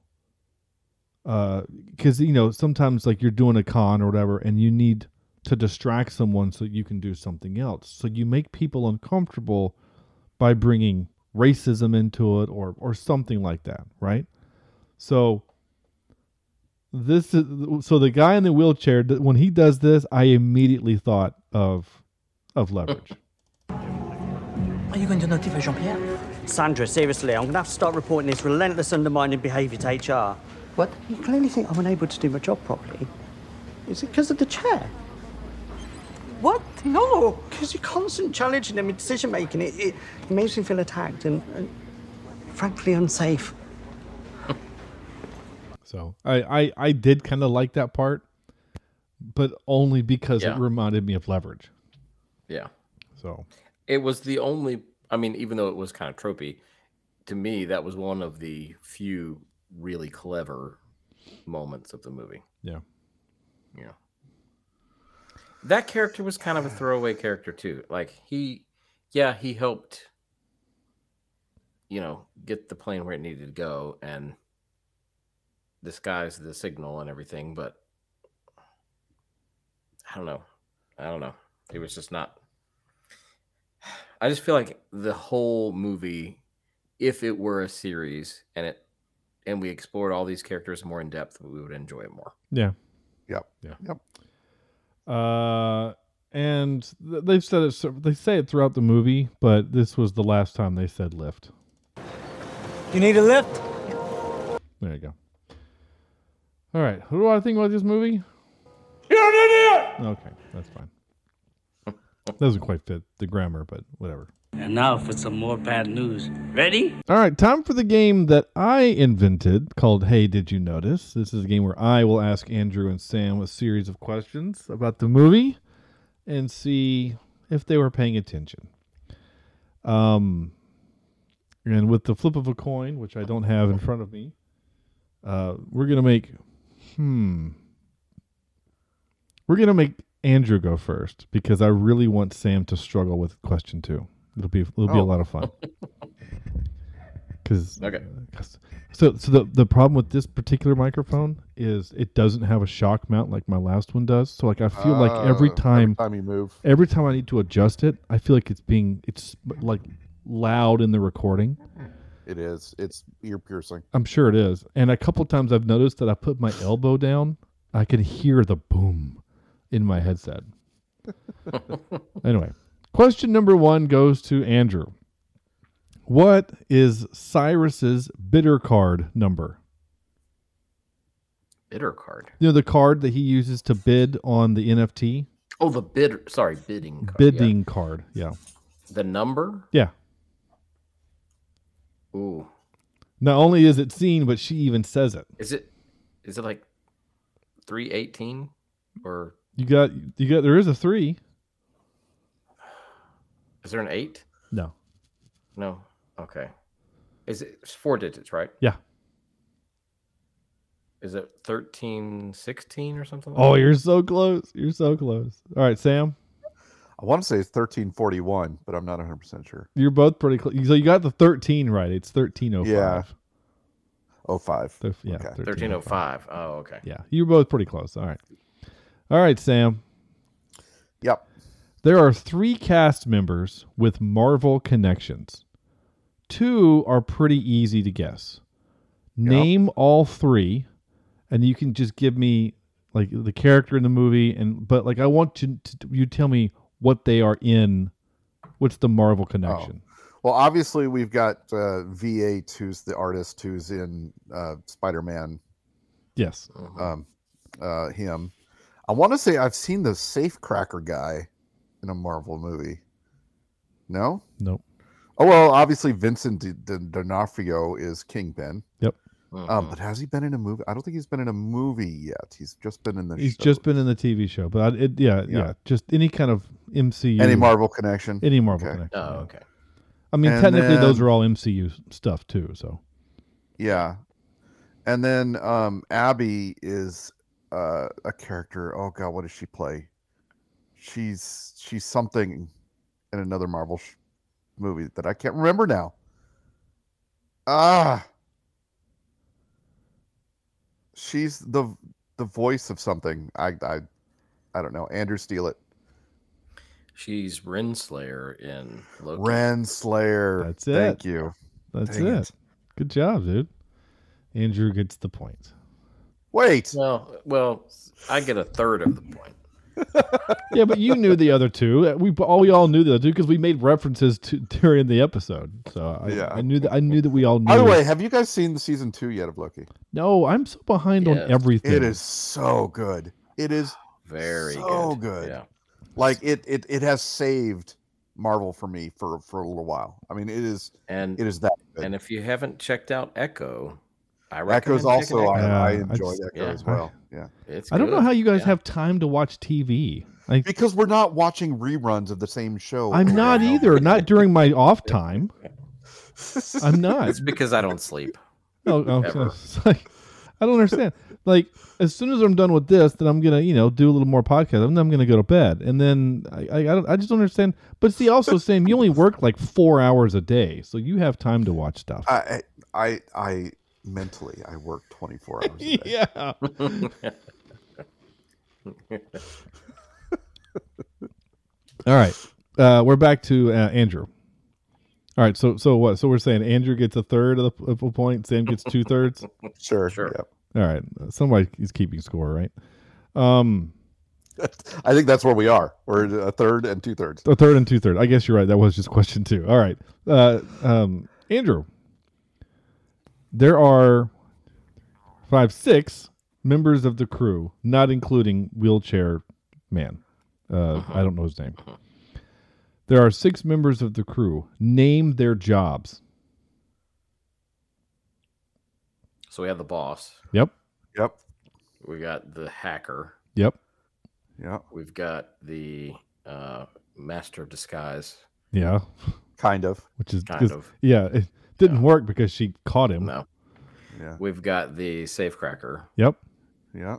because you know sometimes like you're doing a con or whatever and you need to distract someone so you can do something else so you make people uncomfortable by bringing racism into it or or something like that right so this is so the guy in the wheelchair when he does this i immediately thought of of leverage Are you going to notify Jean-Pierre? Sandra, seriously, I'm going to have to start reporting this relentless undermining behaviour to HR. What? You clearly think I'm unable to do my job properly. Is it because of the chair? What? No, because you're constant challenging them in decision making. It, it, it makes me feel attacked and, and frankly unsafe. So I I, I did kind of like that part, but only because Yeah. it reminded me of Leverage. Yeah. So It was the only. I mean, even though it was kind of tropey, to me that was one of the few really clever moments of the movie. yeah, Yeah. That character was kind of a throwaway character too. Like he yeah, he helped you know, get the plane where it needed to go and disguise the signal and everything, but I don't know. I don't know. It was just not. I just feel like the whole movie, if it were a series and it and we explored all these characters more in depth, we would enjoy it more. Yeah. Yep. Yeah. Yep. Uh, and they've said it. so- They say it throughout the movie, but this was the last time they said lift. You need a lift? There you go. All right. Who do I think about this movie? You're an idiot! Okay, that's fine. Doesn't quite fit the grammar, but whatever. And now for some more bad news. Ready? All right, time for the game that I invented called Hey Did You Notice? This is a game where I will ask Andrew and Sam a series of questions about the movie and see if they were paying attention. Um and with the flip of a coin, which I don't have in front of me, uh we're going to make hmm we're going to make Andrew go first because I really want Sam to struggle with question 2. It'll be it'll be a Oh. lot of fun. Cuz Okay. Uh, so so the the problem with this particular microphone is it doesn't have a shock mount like my last one does. So like I feel like every Oh, every time time you move. every time I need to adjust it, I feel like it's being it's like loud in the recording. Uh-huh. It is. It's ear piercing. I'm sure it is. And a couple times I've noticed that I put my elbow down, I can hear the boom in my headset. anyway, question number 1 goes to Andrew. What is Cyrus's bitter card number? Bitter card. You know the card that he uses to bid on the NFT? Oh, the bidder. Sorry, bidding. Card. Bidding card. Yeah. The number. Yeah. Ooh. Not only is it seen, but she even says it. Is it? Is it like three eighteen or You got you got there is a 3. is there an eight? No. No. Okay. Is it it's four digits, right? Yeah. Is it 13, 16 or something? like Oh, that? you're so close. You're so close. All right, Sam. I want to say it's 1341, but I'm not 100% sure. You're both pretty close. So you got the 13 right. It's 1305. Yeah. Oh five. Thir- yeah. Okay. 1305. Oh, okay. Yeah. You're both pretty close. All right. All right, Sam. Yep. There are three cast members with Marvel connections. Two are pretty easy to guess. Name all three, and you can just give me like the character in the movie, and but like I want to, to you tell me what they are in. What's the Marvel connection? Well, obviously we've got uh, V8, who's the artist who's in uh, Spider-Man. Yes. Um, uh, him. I want to say I've seen the Safecracker guy in a Marvel movie. No. Nope. Oh well, obviously Vincent D- D- D'Onofrio is Kingpin. Yep. Um, but has he been in a movie? I don't think he's been in a movie yet. He's just been in the. He's show. just been in the TV show, but I, it, yeah, yeah, Yeah. just any kind of MCU, Any Marvel connection? any Marvel Okay. connection. Oh, yeah. okay. I mean, And technically, those are all MCU stuff too. So Yeah. And then um Abby is uh a character. Oh god, what does she play? She's she's something in another Marvel sh- movie that I can't remember now. Ah. She's the the voice of something. I I I don't know. Andrew steal it. She's Renslayer in Loki. Renslayer. That's it. Thank you. that's Dang it. Good job, dude. Andrew gets the point. Wait. Well, well, I get a third of the point. Yeah, but you knew the other two. Uh, We all we all knew the other two because we made references to during the episode. So I, Yeah. I knew that I knew that we all knew. By the way, have you guys seen the season two yet of Loki? no, I'm so behind on everything. It is so good. It is Very so good. good. Yeah. Like it, it, it has saved Marvel for me for for a little while. I mean, it is And it is that good. and if you haven't checked out Echo, I recommend Echo's checking also I, Echo. Yeah, I I just- Echo yeah. as well. Yeah, It's I don't know how you guys Yeah. have time to watch TV. Like because we're not watching reruns of the same show. I'm not and either. Not during my off time. I'm not. It's because I don't sleep. Oh, oh, Ever. like, I don't understand. Like, as soon as I'm done with this, then I'm gonna, you know, do a little more podcast, and then I'm gonna go to bed, and then I, I, I, don't, I just don't understand. But see, also, Sam, you only work like four hours a day, so you have time to watch stuff. I, I, I, mentally, I work 24 hours a day. yeah. All right. Uh, we're back to uh, Andrew. All right. So so what? So we're saying Andrew gets a third of the of a point. Sam gets two thirds. Sure. Sure. Yep. All right. Somebody is keeping score, right? Um, I think that's where we are. We're a third and two thirds. a third and two thirds. I guess you're right. That was just question two. All right. Uh, um, Andrew, there are five, six members of the crew, not including wheelchair man. Uh, I don't know his name. There are six members of the crew. Name their jobs. So we have the boss. Yep. Yep. We got the hacker. Yep. Yep. We've got the uh, master of disguise. Yeah. Kind of. Which is Kind 'cause- of. Yeah. It didn't work because she caught him. No. Yeah. We've got the safecracker. Yep. Yeah.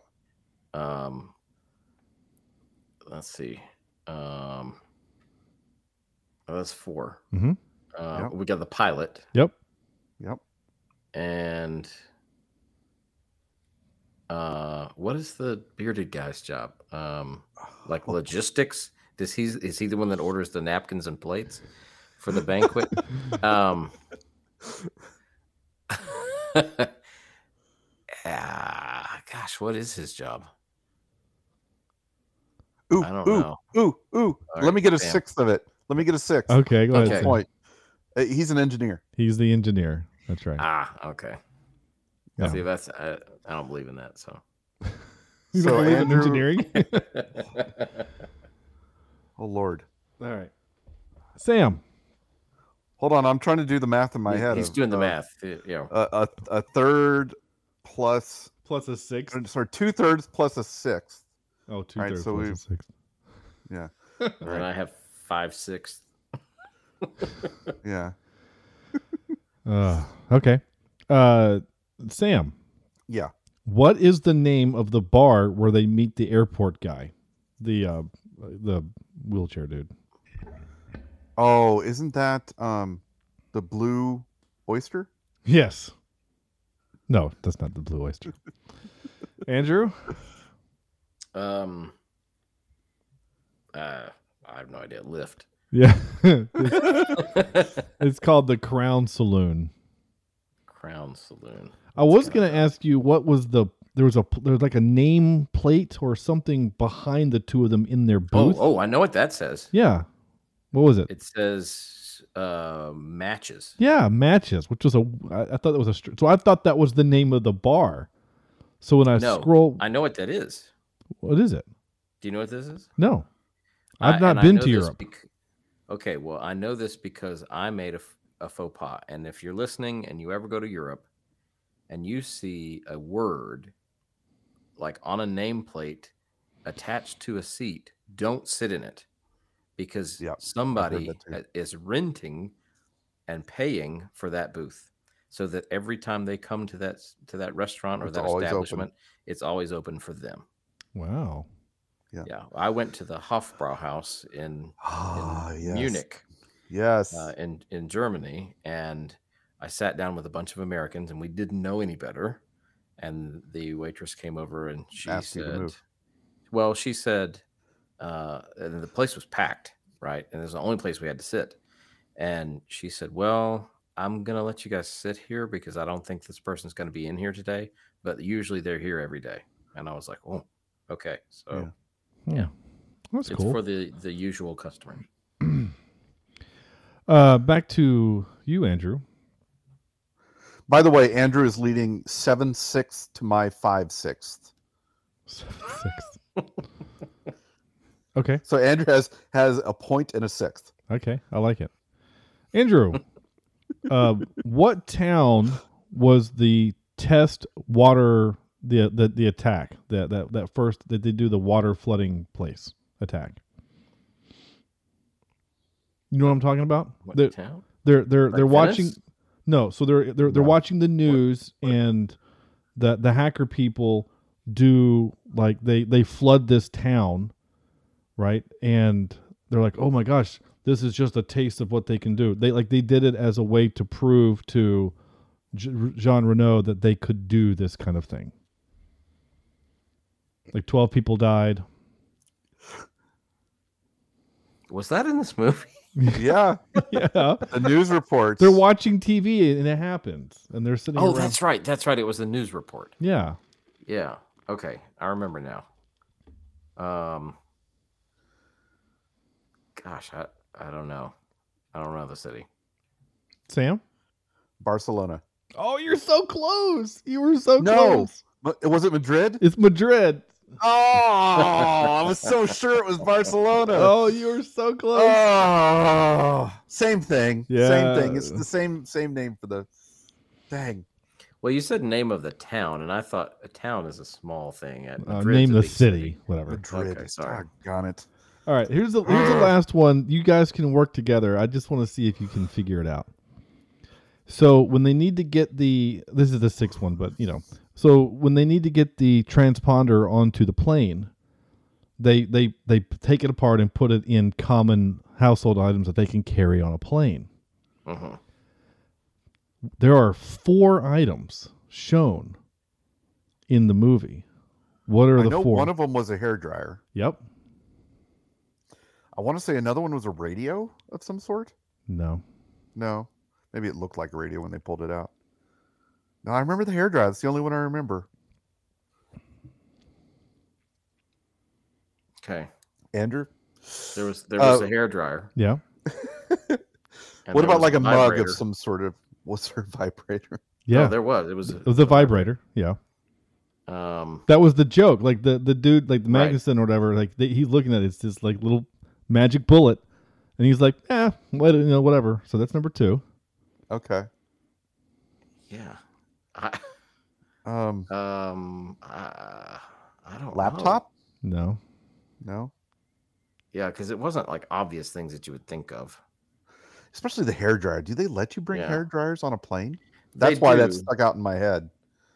Um, let's see. Um, oh, that's 4 Mm-hmm. Uh, Yep. We got the pilot Yep. Yep. and uh, what is the bearded guy's job? Um, like logistics. Does he is he the one that orders the napkins and plates for the banquet? um, ah, gosh, what is his job? Ooh, I don't ooh, know. ooh, ooh. All Let me get a right, sixth of it. Let me get a sixth. Okay, go ahead, That's Point. Uh, He's an engineer. He's the engineer. That's right. Ah, okay. Yeah. See, that's I, I don't believe in that. So, You So don't believe in engineering? Oh Lord. All right. Sam. Hold on, I'm trying to do the math in my He- head. he's of, doing the uh, math. You know, A, a, a third plus plus a sixth. Sorry, two thirds plus a sixth. Oh, two All right, thirds so plus we- a sixth. Yeah. and then I have five sixths. Yeah. Uh, okay. Uh, Sam. Yeah. What is the name of the bar where they meet the airport guy, the uh, the wheelchair dude? Oh, isn't that um the blue oyster? Yes. No, that's not the Blue Oyster. Andrew. Um, uh, I have no idea. Lift. Yeah. it's, it's called the Crown Saloon. Crown Saloon. I was going to ask you what was the there was a there was like a name plate or something behind the two of them in their Oh, booth. oh, I know what that says. Yeah. What was it? It says uh, matches. Yeah, matches, which was a I, I thought that was a so I thought that was the name of the bar. So when I no, scroll, I know what that is. what is it? Do you know what this is? No, I've I- not been to Europe. bec- okay, well, I know this because I made a, a faux pas. And if you're listening and you ever go to Europe and you see a word like on a nameplate attached to a seat, don't sit in it because somebody that too. uh, is renting and paying for that booth so that every time they come to that to that restaurant or It's that always open. establishment it's always open for them Wow. Yeah. yeah i went to the hofbrauhaus in, Ah, in yes. munich Yes. uh, in in germany and i sat down with a bunch of americans and we didn't know any better and the waitress came over and she Asked said well she said uh, and the place was packed right and it was the only place we had to sit and she said well i'm gonna let you guys sit here because i don't think this person's gonna be in here today but usually they're here every day and i was like oh okay so yeah, That's it's cool. for the the usual customer. Uh, back to you, Andrew. By the way, Andrew is leading seven sixths to my five sixths. Sixth. Okay. So Andrew has has a point and a sixth. Okay, I like it. Andrew, uh, what town was the test water the the, the attack that, that that first that they do the water flooding place attack? You know what I'm talking about? What they're, town? They're they're they're Like watching. No, so they're they're they're No. watching the news and the the hacker people do like they they flood this town, right? And they're like, "Oh my gosh, this is just a taste of what they can do." They like they did it as a way to prove to J- Jean Reno that they could do this kind of thing. Like 12 people died. Was that in this movie? Yeah. yeah. The news reports. They're watching TV and it happens. And they're sitting Oh, around. that's right. That's right. It was the news report. Yeah. Yeah. Okay. I remember now. Um. Gosh, I I don't know. I don't know the city. Sam? Barcelona. Oh, you're so close. You were so No. close. But was it Madrid? It's Madrid. Oh, I was so sure it was Barcelona. Oh, you were so close. Oh, same thing. Yeah. Same thing. It's the same same name for the. Dang. Well, you said name of the town, and I thought a town is a small thing. At Uh, name the big city, whatever. Madrid. Okay, sorry. Doggone it. All right, here's the here's the last one. You guys can work together. I just want to see if you can figure it out. So when they need to get the this is the sixth one, but you know, so when they need to get the transponder onto the plane, they they they take it apart and put it in common household items that they can carry on a plane. Mhm. There are four items shown in the movie. What are I the know four? one of them was a hair dryer. yep. I want to say another one was a radio of some sort. No. No, maybe it looked like a radio when they pulled it out. No, I remember the hair dryer. That's the only one I remember. Okay. Andrew. There was there was Uh, a hair dryer. Yeah. what about like a mug of some sort of what's her vibrator? Yeah. Oh, there was. It was. It was a vibrator. Yeah. Um. That was the joke. Like the the dude, like the Right. magazine or whatever. Like they, he's looking at it, it's this like little magic bullet, and he's like, "Eh, what, you know, whatever." So that's number two. Okay. Yeah. I, Um, um. I, I don't. know. laptop? No. No. Yeah, because it wasn't like obvious things that you would think of. Especially the hair dryer. Do they let you bring Yeah. hair dryers on a plane? They That's why that stuck out in my head.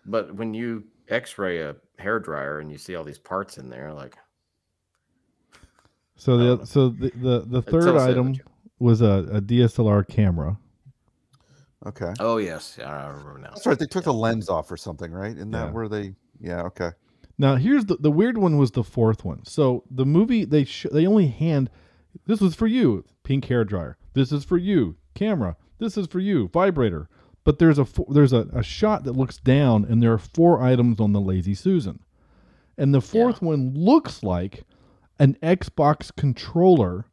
But when you X-ray a hair dryer and you see all these parts in there, like So the so the the, the third item was a, a DSLR camera. Okay. oh yes, yeah, I remember now. That's right. They took the lens off or something, right? Isn't Yeah. that where they? Yeah. Okay. Now here's the the weird one was the fourth one. So the movie they sh- they only hand this was for you pink hair dryer. This is for you camera. This is for you vibrator. But there's a there's a, a shot that looks down and there are four items on the lazy susan, and the fourth one looks like an Xbox controller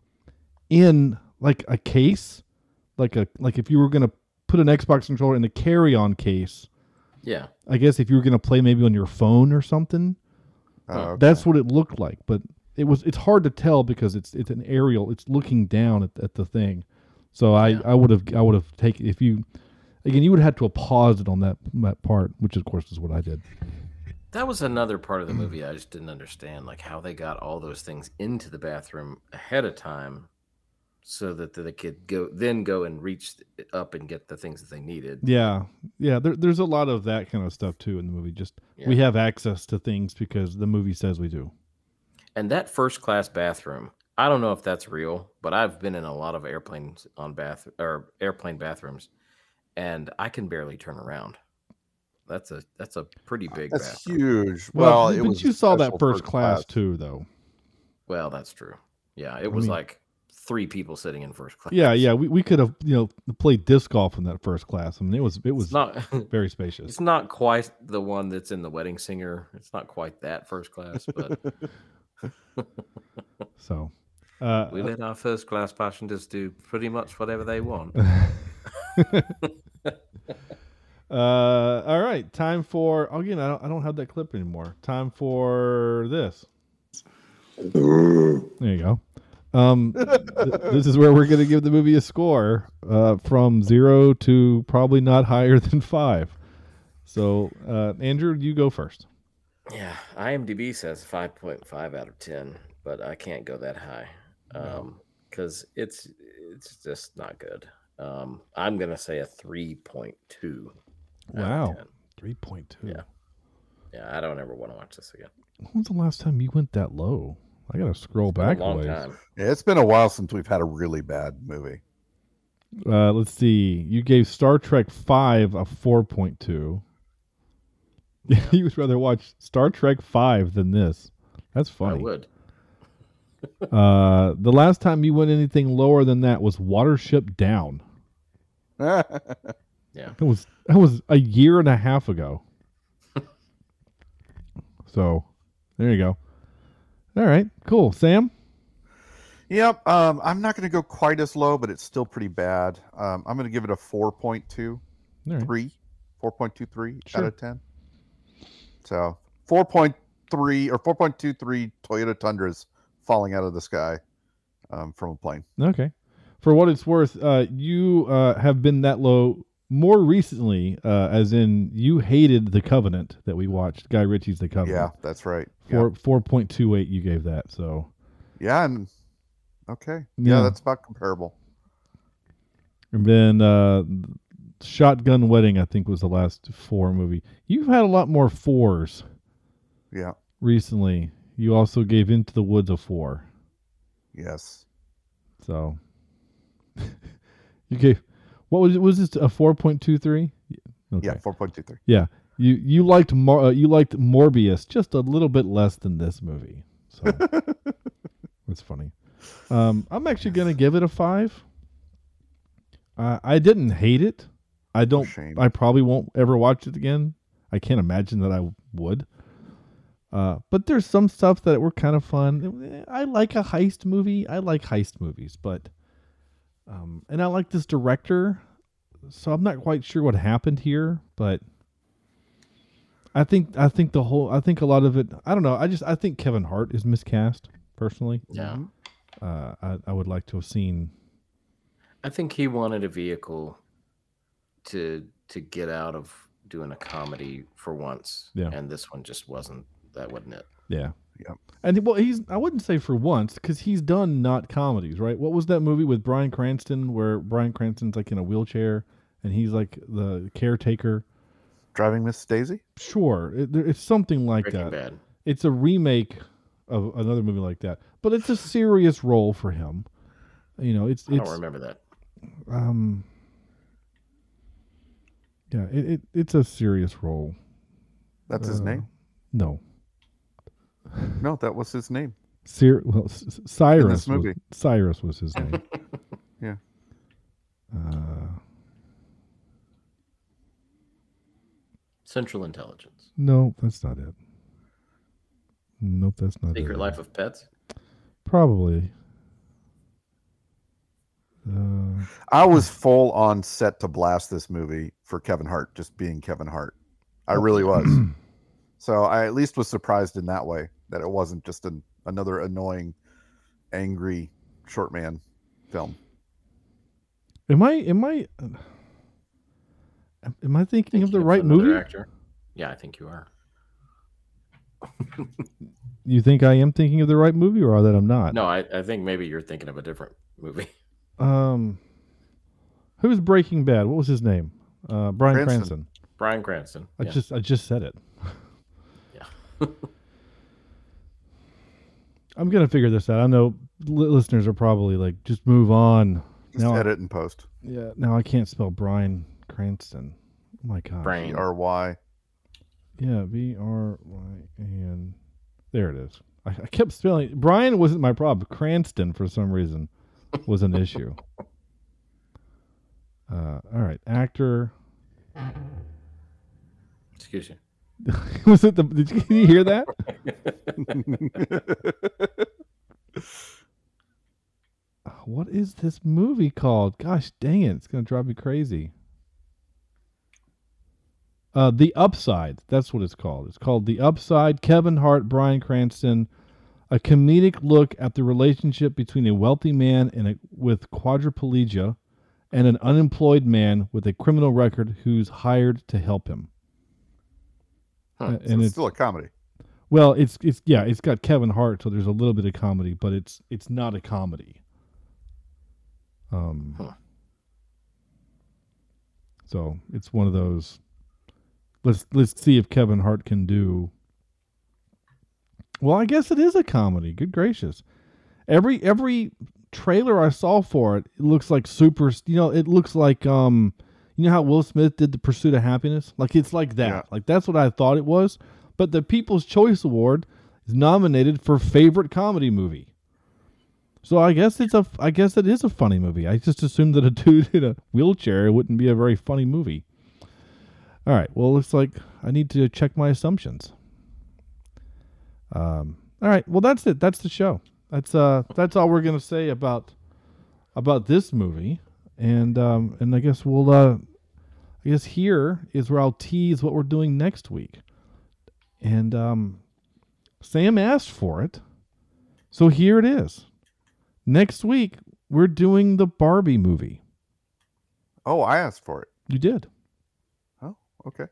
in like a case, like a like if you were gonna put an Xbox controller in a carry on case. Yeah. I guess if you were gonna play maybe on your phone or something, Oh, okay. that's what it looked like. But it was it's hard to tell because it's it's an aerial. It's looking down at, at the thing. So I I would have I would have taken if you again you would have had to have paused it on that that part, which of course is what I did. That was another part of the mm. movie I just didn't understand, like how they got all those things into the bathroom ahead of time, so that they could go then go and reach up and get the things that they needed. Yeah, yeah. There, there's a lot of that kind of stuff too in the movie. Just we have access to things because the movie says we do. And that first class bathroom, I don't know if that's real, but I've been in a lot of airplanes on bath or airplane bathrooms, and I can barely turn around. That's a that's a pretty big That's bathroom. huge. Well, it but was you saw that first first class, class. too, though. Well, that's true. Yeah, it was mean- like three people sitting in first class. Yeah, yeah. We, we could have you know played disc golf in that first class. I mean, it was it was It's not very spacious. It's not quite the one that's in the wedding singer. It's not quite that first class, but So, uh, we let our first class passengers do pretty much whatever they want. Uh, all right, time for again. I don't, I don't have that clip anymore. Time for this. There you go. Um, th- this is where we're going to give the movie a score uh, from zero to probably not higher than five. So, uh, Andrew, you go first. yeah, IMDb says five point five out of ten, but I can't go that high Um because it's it's just not good. Um, I'm gonna say a three point two. Wow, three point two. Yeah, yeah. I don't ever want to watch this again. When was the last time you went that low? I got to scroll been a back long a ways. time. Yeah, it's been a while since we've had a really bad movie. Uh, let's see. You gave Star Trek Five a four point two. you would rather watch Star Trek Five than this. That's funny. I would. Uh, the last time you went anything lower than that was Watership Down. Yeah. it was that was a year and a half ago. so, there you go. All right, cool. Sam, Yep. Um, I'm not going to go quite as low, but it's still pretty bad. Um, I'm going to give it a 4.2, All right. 3, 4.23 Sure. out of 10. So 4.3 or 4.23 Toyota Tundras falling out of the sky um, from a plane. Okay. For what it's worth, uh, you uh, have been that low more recently, uh, as in you hated the Covenant that we watched, Guy Ritchie's The Covenant. Yeah, that's right. Four four point two eight. You gave that. So Yeah, and okay. Yeah, Yeah. that's about comparable. and then uh, Shotgun Wedding, I think, was the last four movie. You've had a lot more fours Yeah. recently. You also gave Into the Woods a four. Yes. So you gave what was it? Was this a four point two three? Yeah, 4.23. Yeah, you you liked Mor- uh, you liked Morbius just a little bit less than this movie. So that's funny. Um, I'm actually gonna give it a five. Uh, I didn't hate it. I don't. shame. I probably won't ever watch it again. I can't imagine that I would. Uh, but there's some stuff that were kind of fun. I like a heist movie. I like heist movies, but um, and I like this director, so I'm not quite sure what happened here, but I think I think the whole I think a lot of it. I don't know. I just I think Kevin Hart is miscast personally. Yeah. Uh, I I would like to have seen. I think he wanted a vehicle to to get out of doing a comedy for once. Yeah. And this one just wasn't that wasn't it. Yeah. Yep. And well, he's I wouldn't say for once because he's done not comedies, right? What was that movie with Bryan Cranston where Bryan Cranston's like in a wheelchair and he's like the caretaker? Driving Miss Daisy? Sure, it, it's something like Breaking that. Bad. It's a remake of another movie like that, but it's a serious role for him. You know, it's I it's don't remember that. um yeah, it, it it's a serious role. That's his Uh, name? No, No, that was his name. Cir- well, S- S- Cyrus. movie. Was, Cyrus was his name. Yeah. uh, Central Intelligence. no, that's not it. Nope, that's not Secret it. Life of Pets. Probably. Uh, I was full on set to blast this movie for Kevin Hart just being Kevin Hart. I really was. so I at least was surprised in that way that it wasn't just an, another annoying, angry short man film. am I? Am I? Am I thinking of the right movie? Actor. Yeah, I think you are. You think I am thinking of the right movie, or that I'm not? No, I, I think maybe you're thinking of a different movie. Um, who's Breaking Bad? What was his name? Uh, Bryan Cranston. Cranston. Bryan Cranston. I yeah. just I just said it. Yeah. I'm gonna figure this out. I know li- listeners are probably like, just move on. Just Now I- edit and post. yeah. Now I can't spell Bryan Cranston. Oh my god. Brain. R Y. Yeah, B R Y A N. There it is. I, I kept spelling. Brian wasn't my problem. Cranston, for some reason, was an issue. Uh, all right, actor. Excuse you. was it the? Did you, you hear that? what is this movie called? Gosh dang it! It's gonna drive me crazy. Uh, the Upside. That's what it's called. It's called The Upside. Kevin Hart, Bryan Cranston, a comedic look at the relationship between a wealthy man a, with quadriplegia and an unemployed man with a criminal record who's hired to help him. Uh, So it's still a comedy. well, it's it's yeah, it's got Kevin Hart, so there's a little bit of comedy, but it's it's not a comedy. Um. So it's one of those. Let's let's see if Kevin Hart can do. Well, I guess it is a comedy. Good gracious, Every every trailer I saw for it, it looks like super. You know, it looks like um, you know how Will Smith did the Pursuit of Happiness. Like it's like that. Like that's what I thought it was. But the People's Choice Award is nominated for favorite comedy movie. So I guess it's a. I guess it is a funny movie. I just assumed that a dude in a wheelchair wouldn't be a very funny movie. All right. Well, it looks like I need to check my assumptions. Um. All right. Well, that's it. That's the show. That's uh. That's all we're gonna say about about this movie. And um. And I guess we'll uh. I guess here is where I'll tease what we're doing next week. And um. Sam asked for it, so here it is. Next week we're doing the Barbie movie. Oh, I asked for it. You did. Oh, okay.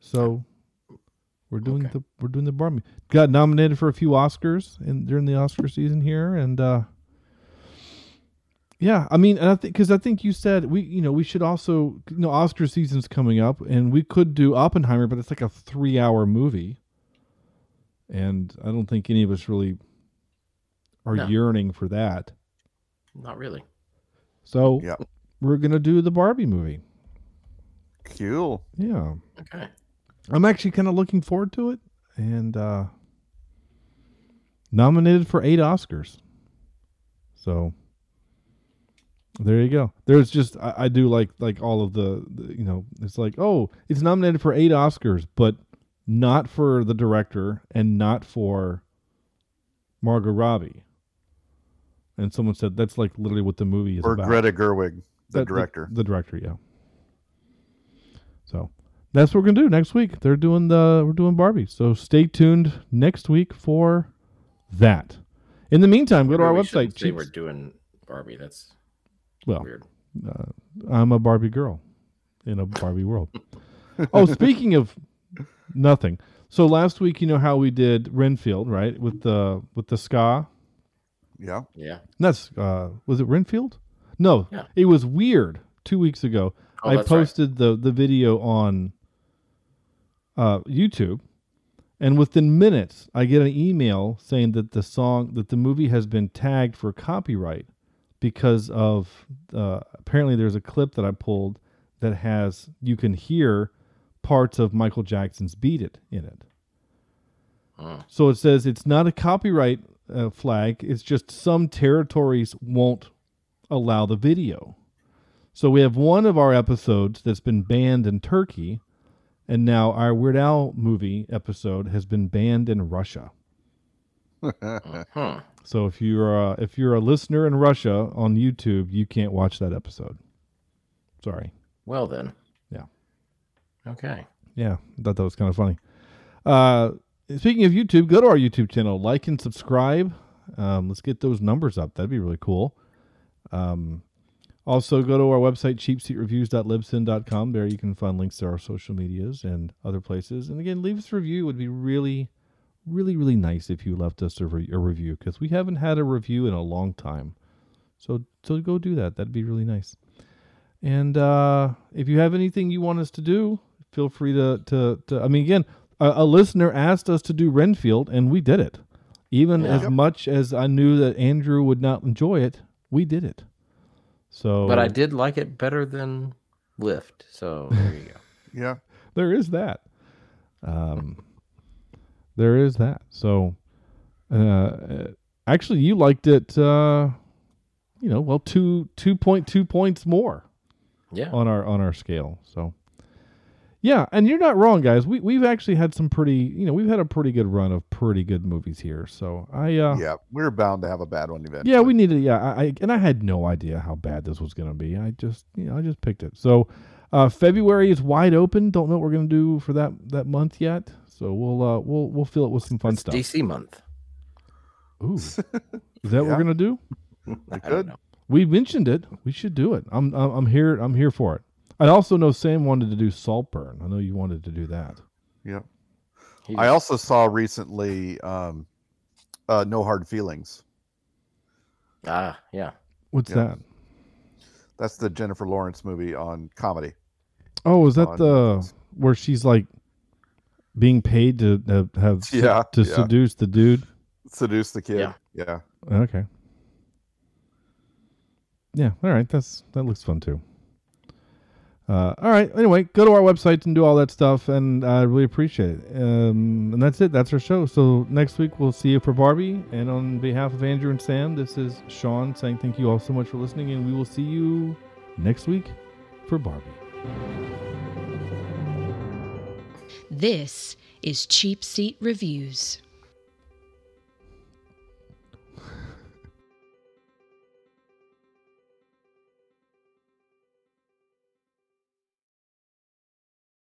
So we're doing the we're doing the Barbie. Got nominated for a few Oscars in during the Oscar season here, and uh yeah, I mean, and I think because I think you said we you know we should also you know Oscar season's coming up, and we could do Oppenheimer, but it's like a three hour movie, and I don't think any of us really are No. yearning for that. Not really. So yeah, we're gonna do the Barbie movie. Cool. Yeah. Okay. I'm actually kind of looking forward to it, and uh nominated for eight Oscars. So there you go. There's just I, I do like like all of the, the you know it's like oh it's nominated for eight Oscars, but not for the director and not for Margot Robbie. And someone said that's like literally what the movie is Or about. Greta Gerwig, the That- director. The, director, yeah. So that's what we're gonna do next week. They're doing the we're doing Barbie. So stay tuned next week for that. In the meantime, go to our we website. shouldn't Say we're doing Barbie. That's well, weird. Uh, I'm a Barbie girl in a Barbie world. oh, speaking of nothing. So last week, you know how we did Renfield, right? With the with the ska. Yeah. Yeah. That's uh was it Renfield? No. Yeah. It was weird. 2 weeks ago. Oh, I that's right. posted the the video on uh YouTube and within minutes I get an email saying that the song that the movie has been tagged for copyright because of uh apparently there's a clip that I pulled that has you can hear parts of Michael Jackson's Beat It in it. So it says it's not a copyright uh, flag. It's just some territories won't allow the video. So we have one of our episodes that's been banned in Turkey, and now our Weird Al movie episode has been banned in Russia. Huh. So if you're uh, if you're a listener in Russia on YouTube, you can't watch that episode. Sorry. Well then. Yeah. Okay. Yeah, I thought that was kind of funny. Uh, speaking of YouTube, go to our YouTube channel, like and subscribe. Um, let's get those numbers up. That'd be really cool. Um, also, go to our website, cheapseatreviews.libsyn.com. There you can find links to our social medias and other places. And again, leave us a review. It would be really, really, really nice if you left us a, re- a review because we haven't had a review in a long time. So, so go do that. That'd be really nice. And uh, if you have anything you want us to do, feel free to to, to I mean, again, a, a listener asked us to do Renfield, and we did it. Even Yeah. as much as I knew that Andrew would not enjoy it, we did it. So, But I did like it better than Lift. So there you go. Yeah. there is that. Um, there is that. So, uh, actually, you liked it. Uh, you know, well, two two point two points more. Yeah. On our on our scale. So. Yeah, and you're not wrong, guys. We we've actually had some pretty, you know, we've had a pretty good run of pretty good movies here. So I, uh, yeah, we're bound to have a bad one eventually. yeah, we needed. Yeah, I, I and I had no idea how bad this was going to be. I just, you know, I just picked it. So, uh, February is wide open. Don't know what we're going to do for that that month yet. So we'll uh we'll we'll fill it with some fun It's stuff. DC month. Ooh, is that what we're gonna do? We I could. We mentioned it. We should do it. I'm I'm, I'm here. I'm here for it. I also know Sam wanted to do Saltburn. I know you wanted to do that. Yeah. He I just- also saw recently um, uh, No Hard Feelings. Ah, yeah. What's Yeah. that? That's the Jennifer Lawrence movie on comedy. Oh, is that on the where she's like being paid to uh, have Yeah, to yeah. seduce the dude? Seduce the kid. Yeah. Yeah. Okay. Yeah. All right. That's that looks fun too. Uh, all right. Anyway, go to our website and do all that stuff, and I really appreciate it. Um, and that's it. That's our show. So next week we'll see you for Barbie. And on behalf of Andrew and Sam, this is Sean saying thank you all so much for listening, and we will see you next week for Barbie. This is Cheap Seat Reviews.